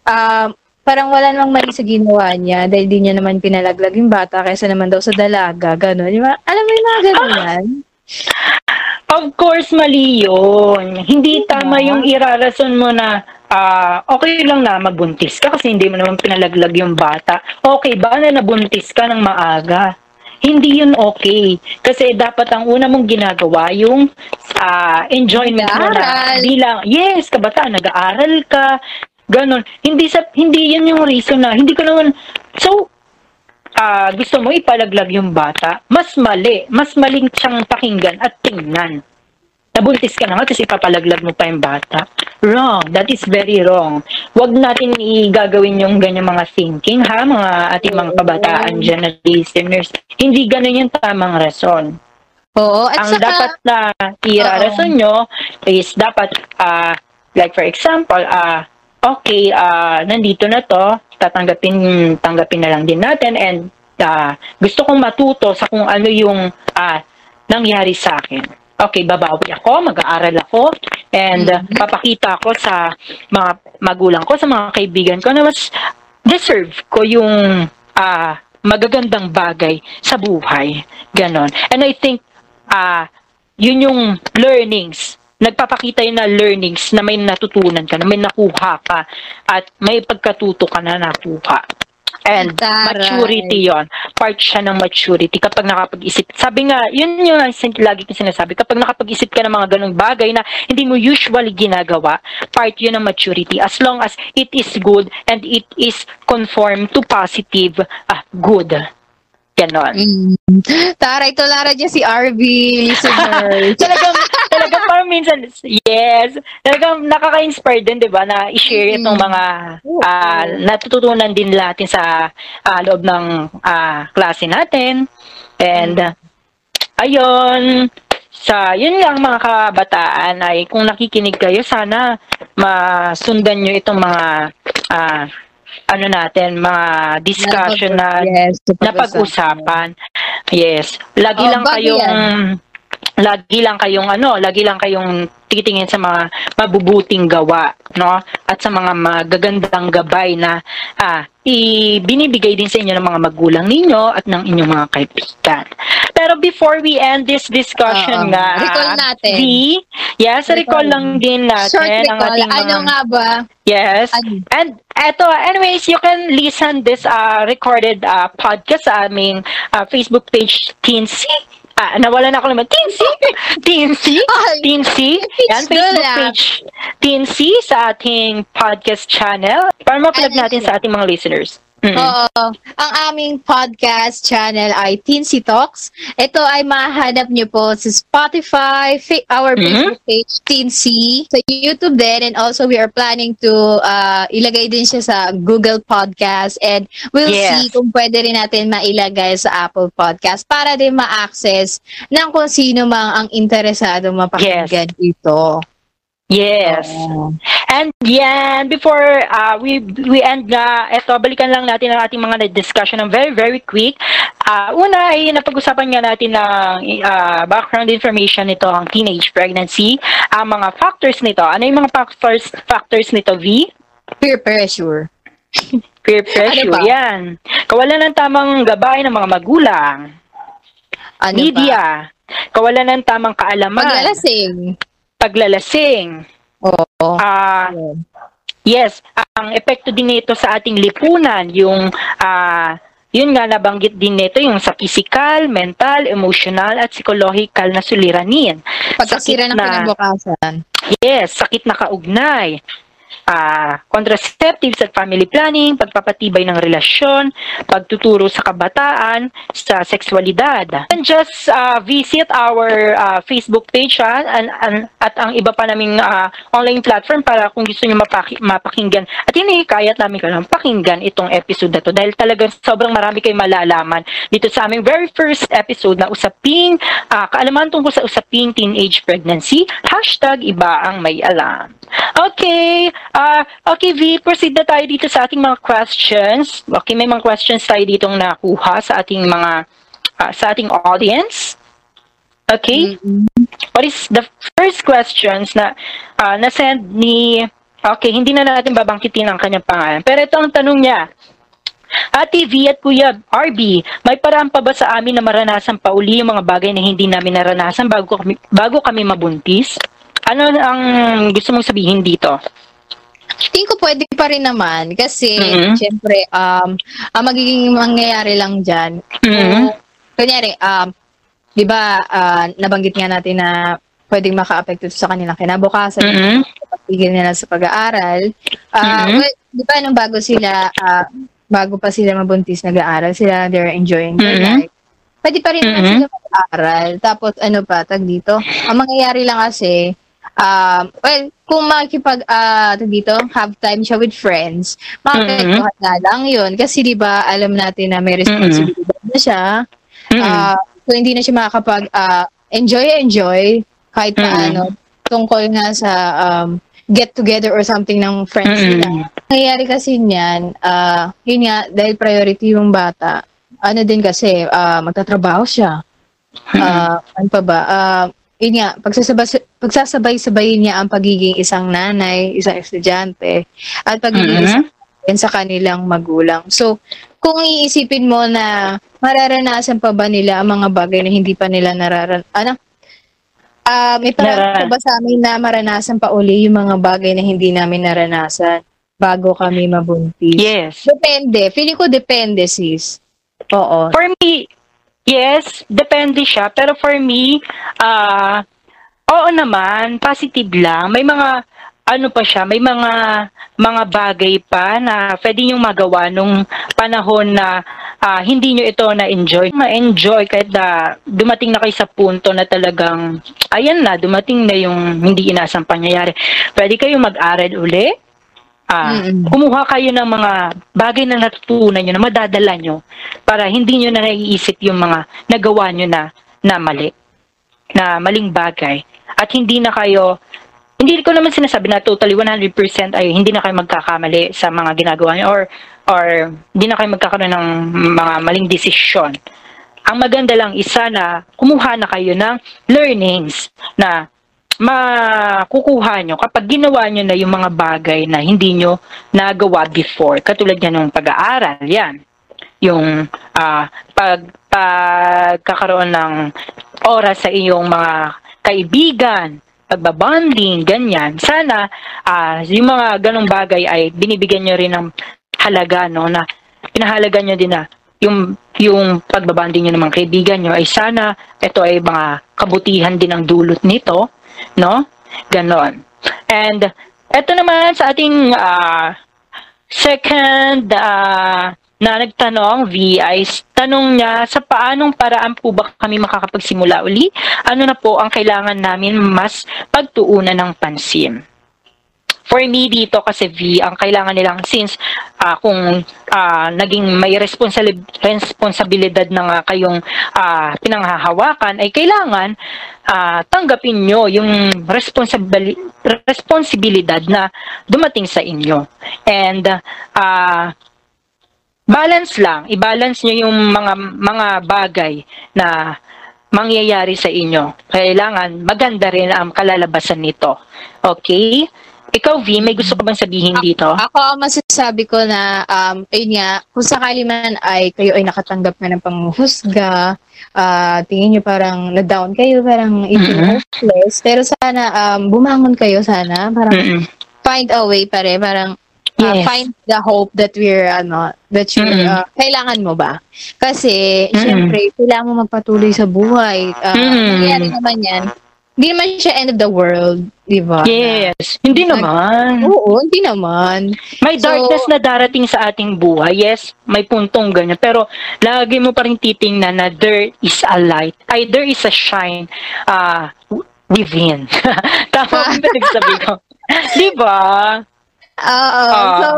um, parang wala namang mali sa ginawa niya dahil di niya naman pinalaglag yung bata kaysa naman daw sa dalaga, ganon. Yung alam mo yung mga ganon yan? Of course, mali yun. Hindi tama yung irarason mo na ah, okay lang na magbuntis ka kasi hindi mo naman pinalaglag yung bata. Okay ba na nabuntis ka ng maaga? Hindi yun okay. Kasi dapat ang una mong ginagawa yung ah, enjoyment mo na bilang, yes, kabataan, nag-aaral ka, ganon. Hindi, sa, hindi yun yung reason na, hindi ko naman, so, ah gusto mo ipalaglag yung bata, mas mali. Mas maling siyang pakinggan at tingnan. Nabuntis ka na nga, tapos ipapalaglag mo pa yung bata. Wrong. That is very wrong. Huwag natin igagawin yung ganyan mga thinking, ha? Mga ating mga kabataan dyan na listeners. Hindi ganun yung tamang rason. Oo. At Ang saka, dapat na irarason nyo is dapat, ah, like for example, ah, okay, ah, nandito na to, tatanggapin, tanggapin na lang din natin and ah, gusto kong matuto sa kung ano yung ah, nangyari sa akin. Okay, babawi ako, mag-aaral ako, and ah, papakita ko sa mga magulang ko, sa mga kaibigan ko na mas deserve ko yung ah, magagandang bagay sa buhay. Ganon. And I think ah yun yung learnings. Nagpapakita yun na learnings na may natutunan ka, na may nakuha ka, at may pagkatuto ka na nakuha. And Taray. maturity yon Part siya ng maturity kapag nakapag-isip. Sabi nga, yun yung lagi ko sinasabi, kapag nakapag-isip ka ng mga ganong bagay na hindi mo usually ginagawa, part yun ng maturity. As long as it is good and it is conform to positive, ah, good. Ganon. Mm. Taray, tulara dyan si RB, listeners. talagang, talagang parang minsan, yes, talagang nakaka-inspire din, di ba, na i-share itong mga Oo. ah, natututunan din natin sa ah, loob ng ah, klase natin. And, ah, ayun, sa, yun lang mga kabataan ay kung nakikinig kayo, sana masundan nyo itong mga ah, ano natin, mga discussion na yes, na pag-usapan. Yes. Lagi Oh, lang kayong lagi lang kayong ano, lagi lang kayong titingin sa mga mabubuting gawa, no? At sa mga magagandang gabay na ah, ibinibigay din sa inyo ng mga magulang ninyo at ng inyong mga kaibigan. Pero before we end this discussion Oo. nga, Recall natin. V, yes, recall, Recall. lang din natin Short ang recall. ating Ano mga, nga ba? yes, Ano? And eto, anyways, you can listen this uh, recorded uh, podcast sa aming uh, Facebook page, Teensy. Ah, nawala na ako naman. Teensy! Ay, Teensy! Yan, Facebook page, Teensy, sa ating podcast channel. Para ma-plug natin sa ating mga listeners. Mm. Oo. Ang aming podcast channel ay Teensy Talks. Ito ay mahanap niyo po sa Spotify, fa- our Mhm. Facebook page, Teensy, sa YouTube din, and also we are planning to uh, ilagay din siya sa Google Podcast and we'll Yes. see kung pwede rin natin mailagay sa Apple Podcast para din ma-access ng kung sino mang ang interesado mapakinggan ito. Yes. Oo. And yan, before uh, we we end nga, eto, balikan lang natin ang ating mga discussion ng very, very quick. Uh, una ay napag-usapan nga natin ng uh, background information nito, ang teenage pregnancy, ang mga factors nito. Ano yung mga factors factors nito, V? Peer pressure. Peer pressure, Ano yan. Kawalan ng tamang gabay ng mga magulang. Ano media. Kawalan ng tamang ba? kaalaman. Paglalasing. Paglalasing. Oo. Ah, Yes, ang epekto din nito sa ating lipunan, yung ah yun nga nabanggit din nito yung sa physical, mental, emotional at psychological na suliranin. Pagkasira Sakit ng na- kinabukasan. Yes, sakit na kaugnay. Uh, contraceptives at family planning, pagpapatibay ng relasyon, pagtuturo sa kabataan, sa sexualidad. And just uh, visit our uh, Facebook page ha, and, and, at ang iba pa naming uh, online platform para kung gusto nyo mapaki, mapakinggan. At hinihikayat namin kayo pakinggan itong episode na to dahil talagang sobrang marami kayong malalaman dito sa aming very first episode na usaping, uh, kaalaman tungkol sa usaping teenage pregnancy, hashtag iba ang may alam. Okay, uh, okay V, proceed na tayo dito sa ating mga questions. Okay, may mga questions tayo ditong nakuha sa ating mga, uh, sa ating audience. Okay? Mm-hmm. What is the first questions na uh, na-send ni Okay, hindi na natin babangkitin ang kanyang pangalan. Pero ito ang tanong niya. Ate V at Kuya RB, may paraan pa ba sa amin na maranasan pa uli yung mga bagay na hindi namin naranasan bago kami, bago kami mabuntis? Ano ang gusto mong sabihin dito? Tingin ko pwede pa rin naman kasi mm-hmm. syempre um ang magiging mangyayari lang diyan. Mm-hmm. Kunyari um 'di ba uh, nabanggit nga natin na pwedeng maka-apekto sa kanilang kinabukasan. Mm-hmm. Pagpigil nila sa pag-aaral. Uh, mm-hmm. well, 'di ba nung bago sila uh, bago pa sila mabuntis nag-aaral sila they're enjoying their mm-hmm. life. Pwede pa rin mm-hmm. sila mag-aaral. Tapos ano pa tag dito? Ang mangyayari lang kasi um, well, kung makikipag, uh, dito, have time siya with friends, makakapektuhan mm-hmm. na lang yun. Kasi di ba alam natin na may responsibility mm-hmm. na siya. Mm-hmm. Uh, so, hindi na siya makakapag, uh, enjoy, enjoy, kahit pa mm-hmm. ano, tungkol nga sa um, get together or something ng friends mm-hmm. nila. Nangyayari kasi niyan, uh, yun nga, dahil priority yung bata, ano din kasi, uh, magtatrabaho siya. Uh, ano pa ba? Uh, yun nga, pagsasabay, pagsasabay-sabayin niya ang pagiging isang nanay, isang estudyante, at pagiging mm-hmm. isang sa kanilang magulang. So, kung iisipin mo na mararanasan pa ba nila ang mga bagay na hindi pa nila nararanasan, ano, uh, may parang ba sa amin na maranasan pa uli yung mga bagay na hindi namin naranasan bago kami mabuntis? Yes. Depende. Feeling ko depende, sis. Oo. For me, Yes, depende siya. Pero for me, uh, oo naman, positive lang. May mga, ano pa siya, may mga, mga bagay pa na pwede nyo magawa nung panahon na uh, hindi nyo ito na-enjoy. Ma-enjoy kahit na dumating na kayo sa punto na talagang, ayan na, dumating na yung hindi inasang pangyayari. Pwede kayong mag-aral uli, Uh, mm-hmm. Kumuha kayo ng mga bagay na natutunan nyo, na madadala nyo, para hindi nyo na naiisip yung mga nagawa nyo na, na mali, na maling bagay. At hindi na kayo, hindi ko naman sinasabi na totally 100% ay hindi na kayo magkakamali sa mga ginagawa nyo or, or hindi na kayo magkakaroon ng mga maling desisyon. Ang maganda lang isa na kumuha na kayo ng learnings na makukuha nyo kapag ginawa nyo na yung mga bagay na hindi nyo nagawa before. Katulad yan ng pag-aaral, yan. Yung uh, pag, pagkakaroon ng oras sa iyong mga kaibigan, pagbabonding, ganyan. Sana uh, yung mga ganong bagay ay binibigyan nyo rin ng halaga, no, na pinahalaga nyo din na yung yung pagbabanding nyo ng mga kaibigan nyo ay sana ito ay mga kabutihan din ang dulot nito no? Ganon. And eto naman sa ating uh, second uh, na nagtanong, V, ay tanong niya sa paanong paraan po ba kami makakapagsimula uli? Ano na po ang kailangan namin mas pagtuunan ng pansin? For me dito kasi V, ang kailangan nilang since uh, kung uh, naging may responsab- responsibilidad na nga kayong uh, pinanghahawakan ay kailangan uh, tanggapin nyo yung responsabili- responsibilidad na dumating sa inyo. And uh, balance lang, i-balance nyo yung mga mga bagay na mangyayari sa inyo. Kailangan maganda rin ang kalalabasan nito. Okay? Ikaw, V, may gusto ka bang sabihin dito? Ako, masasabi ko na, um, ayun nga, kung sakali man ay kayo ay nakatanggap na ng panghuhusga, uh, tingin nyo parang na-down kayo, parang mm-hmm. hopeless. Pero sana, um, bumangon kayo sana, parang mm-hmm. find a way pare, parang uh, yes. find the hope that we're, ano, that you're, mm-hmm. uh, kailangan mo ba? Kasi, mm-hmm. syempre, kailangan mo magpatuloy sa buhay. Uh, mm-hmm. Nangyari naman yan, hindi naman siya end of the world Di ba? Yes. Hindi naman. Oo, hindi naman. May So- darkness na darating sa ating buhay. Yes, may puntong ganyan. Pero lagi mo pa rin titingnan na there is a light. Ay, there is a shine uh, within. Tama ba yung pinagsabi ko? Di ba? Oo. Ah. so,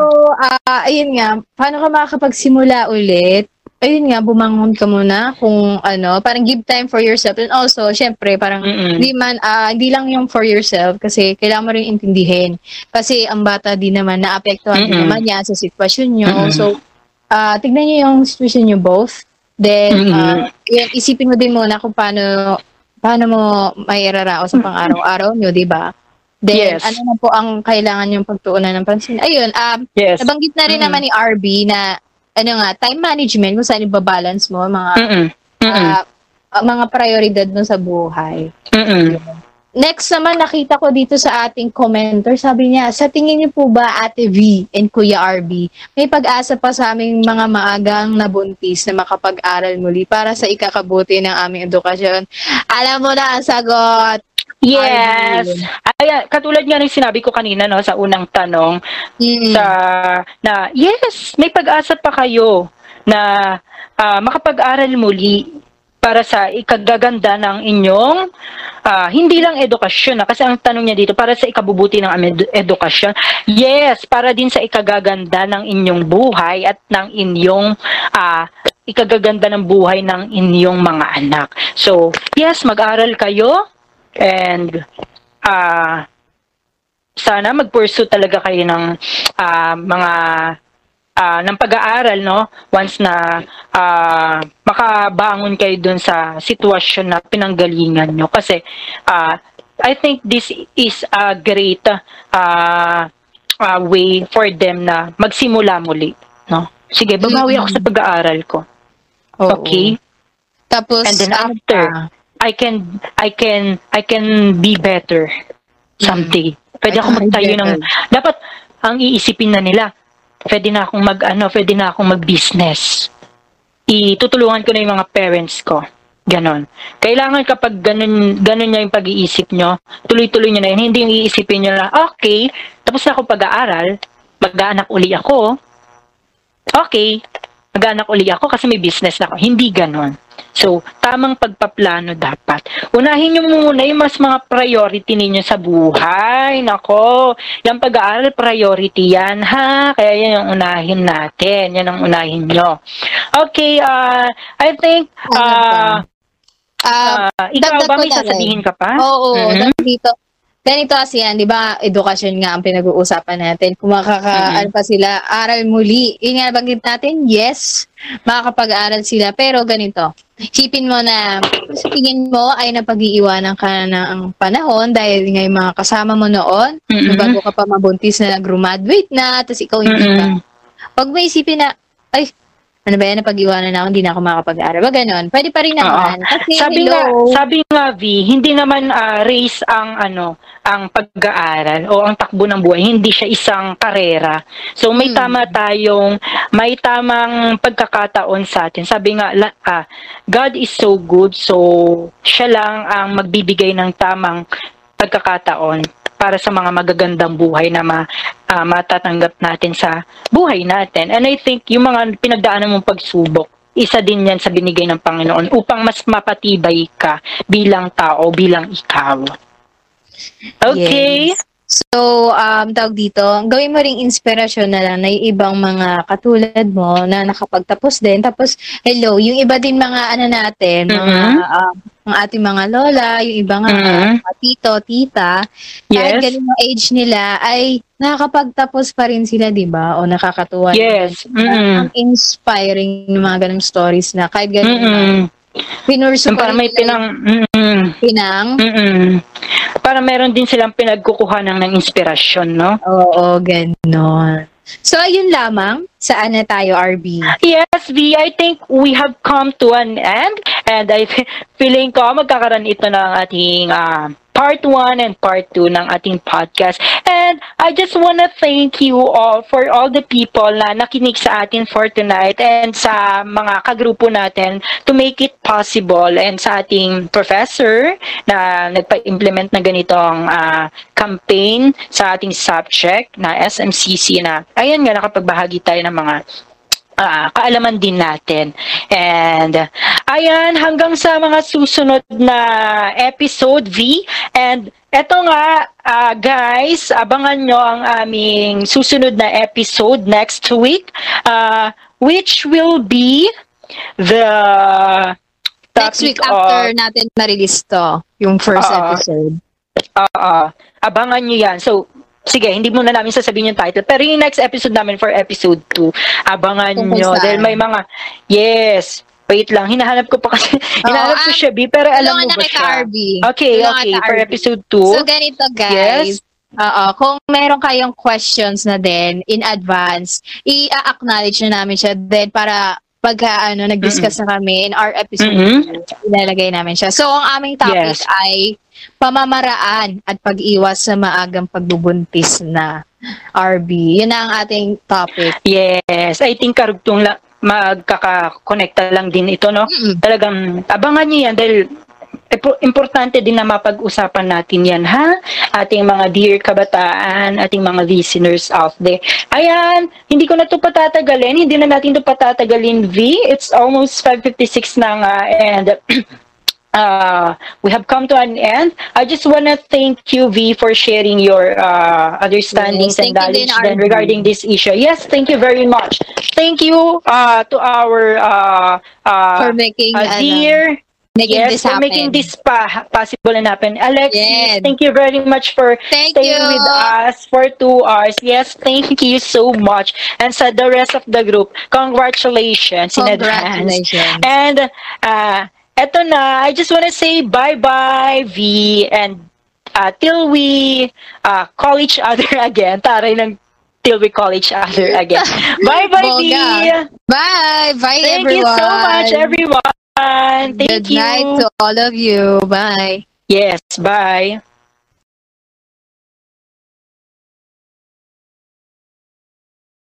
ah, ayun nga, paano ka makakapagsimula ulit? Ayun nga, bumangon ka muna kung ano, parang give time for yourself. And also, syempre, parang Mm-mm. hindi man, ah, hindi lang yung for yourself kasi kailangan mo rin intindihin. Kasi ang bata din naman, naapektuhan din naman niya sa sitwasyon nyo. Mm-mm. So, ah, tignan niyo yung situation nyo both. Then, ah, yun, isipin mo din muna kung paano, paano mo may irarao sa pang-araw-araw nyo, di ba? Then, Yes. ano na po ang kailangan yung pagtuunan ng pansin? Ayun, um, Yes. nabanggit na rin Mm-mm. naman ni RB na, ano nga, time management, kung saan ibabalance mo, mga, Mm-mm. Mm-mm. ah, mga prioridad mo sa buhay. Mm-mm. Next naman, nakita ko dito sa ating commenter, sabi niya, sa tingin niyo po ba Ate V and Kuya RB, may pag-asa pa sa aming mga maagang nabuntis na makapag-aral muli para sa ikakabuti ng aming edukasyon? Alam mo na ang sagot. Yes. RB. Ay, katulad nga ng sinabi ko kanina no sa unang tanong Mm. sa na yes, may pag-asa pa kayo na ah, makapag-aral muli para sa ikagaganda ng inyong ah, hindi lang edukasyon na kasi ang tanong niya dito para sa ikabubuti ng edu- edukasyon. Yes, para din sa ikagaganda ng inyong buhay at ng inyong ah, ikagaganda ng buhay ng inyong mga anak. So, yes, mag-aral kayo and ah sana mag-pursue talaga kayo ng ah, mga ah, ng pag-aaral no? Once na ah, makabangon kayo dun sa sitwasyon na pinanggalingan nyo. Kasi ah, I think this is a great ah, ah, way for them na magsimula muli no? Sige babawi ako sa pag-aaral ko. Oo. okay? Tapos, And then after, pa? I can I can I can be better someday. Pwede I ako can be magtayo ng dapat ang iisipin na nila. Pwede na akong mag ano, pwede na akong mag-business. Itutulungan ko na yung mga parents ko. Ganon. Kailangan kapag ganon, ganon niya yung pag-iisip nyo, tuloy-tuloy nyo na yun. Hindi yung iisipin nyo na, okay, tapos na ako pag-aaral, mag-aanak uli ako. Okay, mag-aanak uli ako kasi may business na ako. Hindi ganon. So, tamang pagpaplano dapat. Unahin nyo muna yung mas mga priority ninyo sa buhay. Nako, yung pag-aaral, priority yan, ha? Kaya yan yung unahin natin. Yan ang unahin nyo. Okay, uh, I think, uh, Ah, uh, ikaw ba may sasabihin ka pa? Oo, Mhm. dahil dito. Ganito kasi yan, di ba, edukasyon nga ang pinag-uusapan natin. Kung makaka, Mhm. ano pa sila, aral muli. Yun nga, banggit natin, yes, makakapag-aral sila. Pero ganito, isipin mo na, sa tingin mo ay napag-iiwanan ka na ang panahon dahil nga yung mga kasama mo noon, Mhm. bago ka pa mabuntis na nag-graduate na, tapos ikaw hindi ka. Mm-mm. Pag may isipin na, ay, ano ba yan, napag-iwanan na ako, hindi na ako makakapag-aral. Ba ganon? Pwede pa rin naman. Kasi, Sabi nga, hello. sabi nga V, hindi naman ah, race ang ano, ang pag-aaral o ang takbo ng buhay, hindi siya isang karera. So may Hmm. tama tayong may tamang pagkakataon sa atin. Sabi nga la, ah, God is so good, so siya lang ang magbibigay ng tamang pagkakataon para sa mga magagandang buhay na ma, ah, matatanggap natin sa buhay natin. And I think yung mga pinagdaanan mong pagsubok, isa din yan sa binigay ng Panginoon upang mas mapatibay ka bilang tao, bilang ikaw. Okay? Yes. So, um, tawag dito, gawin mo ring inspirasyon na lang na yung ibang mga katulad mo na nakapagtapos din. Tapos, hello, yung iba din mga ano natin, mga, Mhm. um, ang ating mga lola, yung iba nga, Mhm. mga tito, tita, kahit Yes. ganun yung age nila, ay nakakapagtapos pa rin sila, di ba? O nakakatuwa. Yes. Mm-mm. Ang inspiring ng mga ganung stories na kahit ganun, Mm-mm. Pinurso Para pa may pinang... Mm-mm. yung pinang. Mm-mm. Para meron din silang pinagkukuha ng, ng inspirasyon, no? Oo, ganon. So, ayun lamang. Saan na tayo, RB? Yes, V, I think we have come to an end and I fe- feeling ko magkakaroon ito ng ating ah, part 1 and part 2 ng ating podcast. And I just want to thank you all for all the people na nakinig sa atin for tonight and sa mga kagrupo natin to make it possible and sa ating professor na nagpa-implement na ganitong uh, campaign sa ating subject na SMCC na ayan nga nakapagbahagi tayo ng mga uh, kaalaman din natin. And ayan, hanggang sa mga susunod na episode V. And eto nga, uh, guys, abangan nyo ang aming susunod na episode next week, uh, which will be the Next week after of, natin na-release to, yung first uh, episode. Oo. Uh, abangan nyo yan. So, sige, hindi muna namin sasabihin yung title. Pero yung next episode namin for episode 2, abangan Kung nyo. Saan? Dahil may mga, yes, wait lang, hinahanap ko pa kasi, oh, hinahanap ko ah, siya, B, pero alam mo ba siya? RB. Okay, okay, for episode 2. So, ganito guys, yes. Oo, kung meron kayong questions na din in advance, i-acknowledge na namin siya then para pag ano nag-discuss mm-hmm. na kami in our episode, mm-hmm. ilalagay namin siya. So ang aming topic yes. ay pamamaraan at pag-iwas sa maagang pagbubuntis na RB. Yun ang ating topic. Yes, I think karugtong lang magkaka-connecta lang din ito, no? Mm-hmm. Talagang abangan niyo yan dahil importante din na mapag-usapan natin yan, ha? Ating mga dear kabataan, ating mga listeners out there. Ayan, hindi ko na to patatagalin, hindi na natin to patatagalin, V. It's almost 5.56 na nga, and uh, we have come to an end. I just want to thank you, V, for sharing your uh, understandings yes, and knowledge then regarding this issue. Yes, thank you very much. Thank you uh, to our uh, uh, for making uh, dear. Making yes, this for happen. making this pa- possible and happen. Alex, yes. thank you very much for thank staying you. with us for two hours. Yes, thank you so much. And sa the rest of the group, congratulations, congratulations. in advance. And uh, eto na, I just want to say bye-bye, V, and uh, till we uh, call each other again. Taray ng till we call each other again. V. Bye. Bye, Thank everyone. you so much, everyone. Thank Good you. night to all of you. Bye. Yes, bye.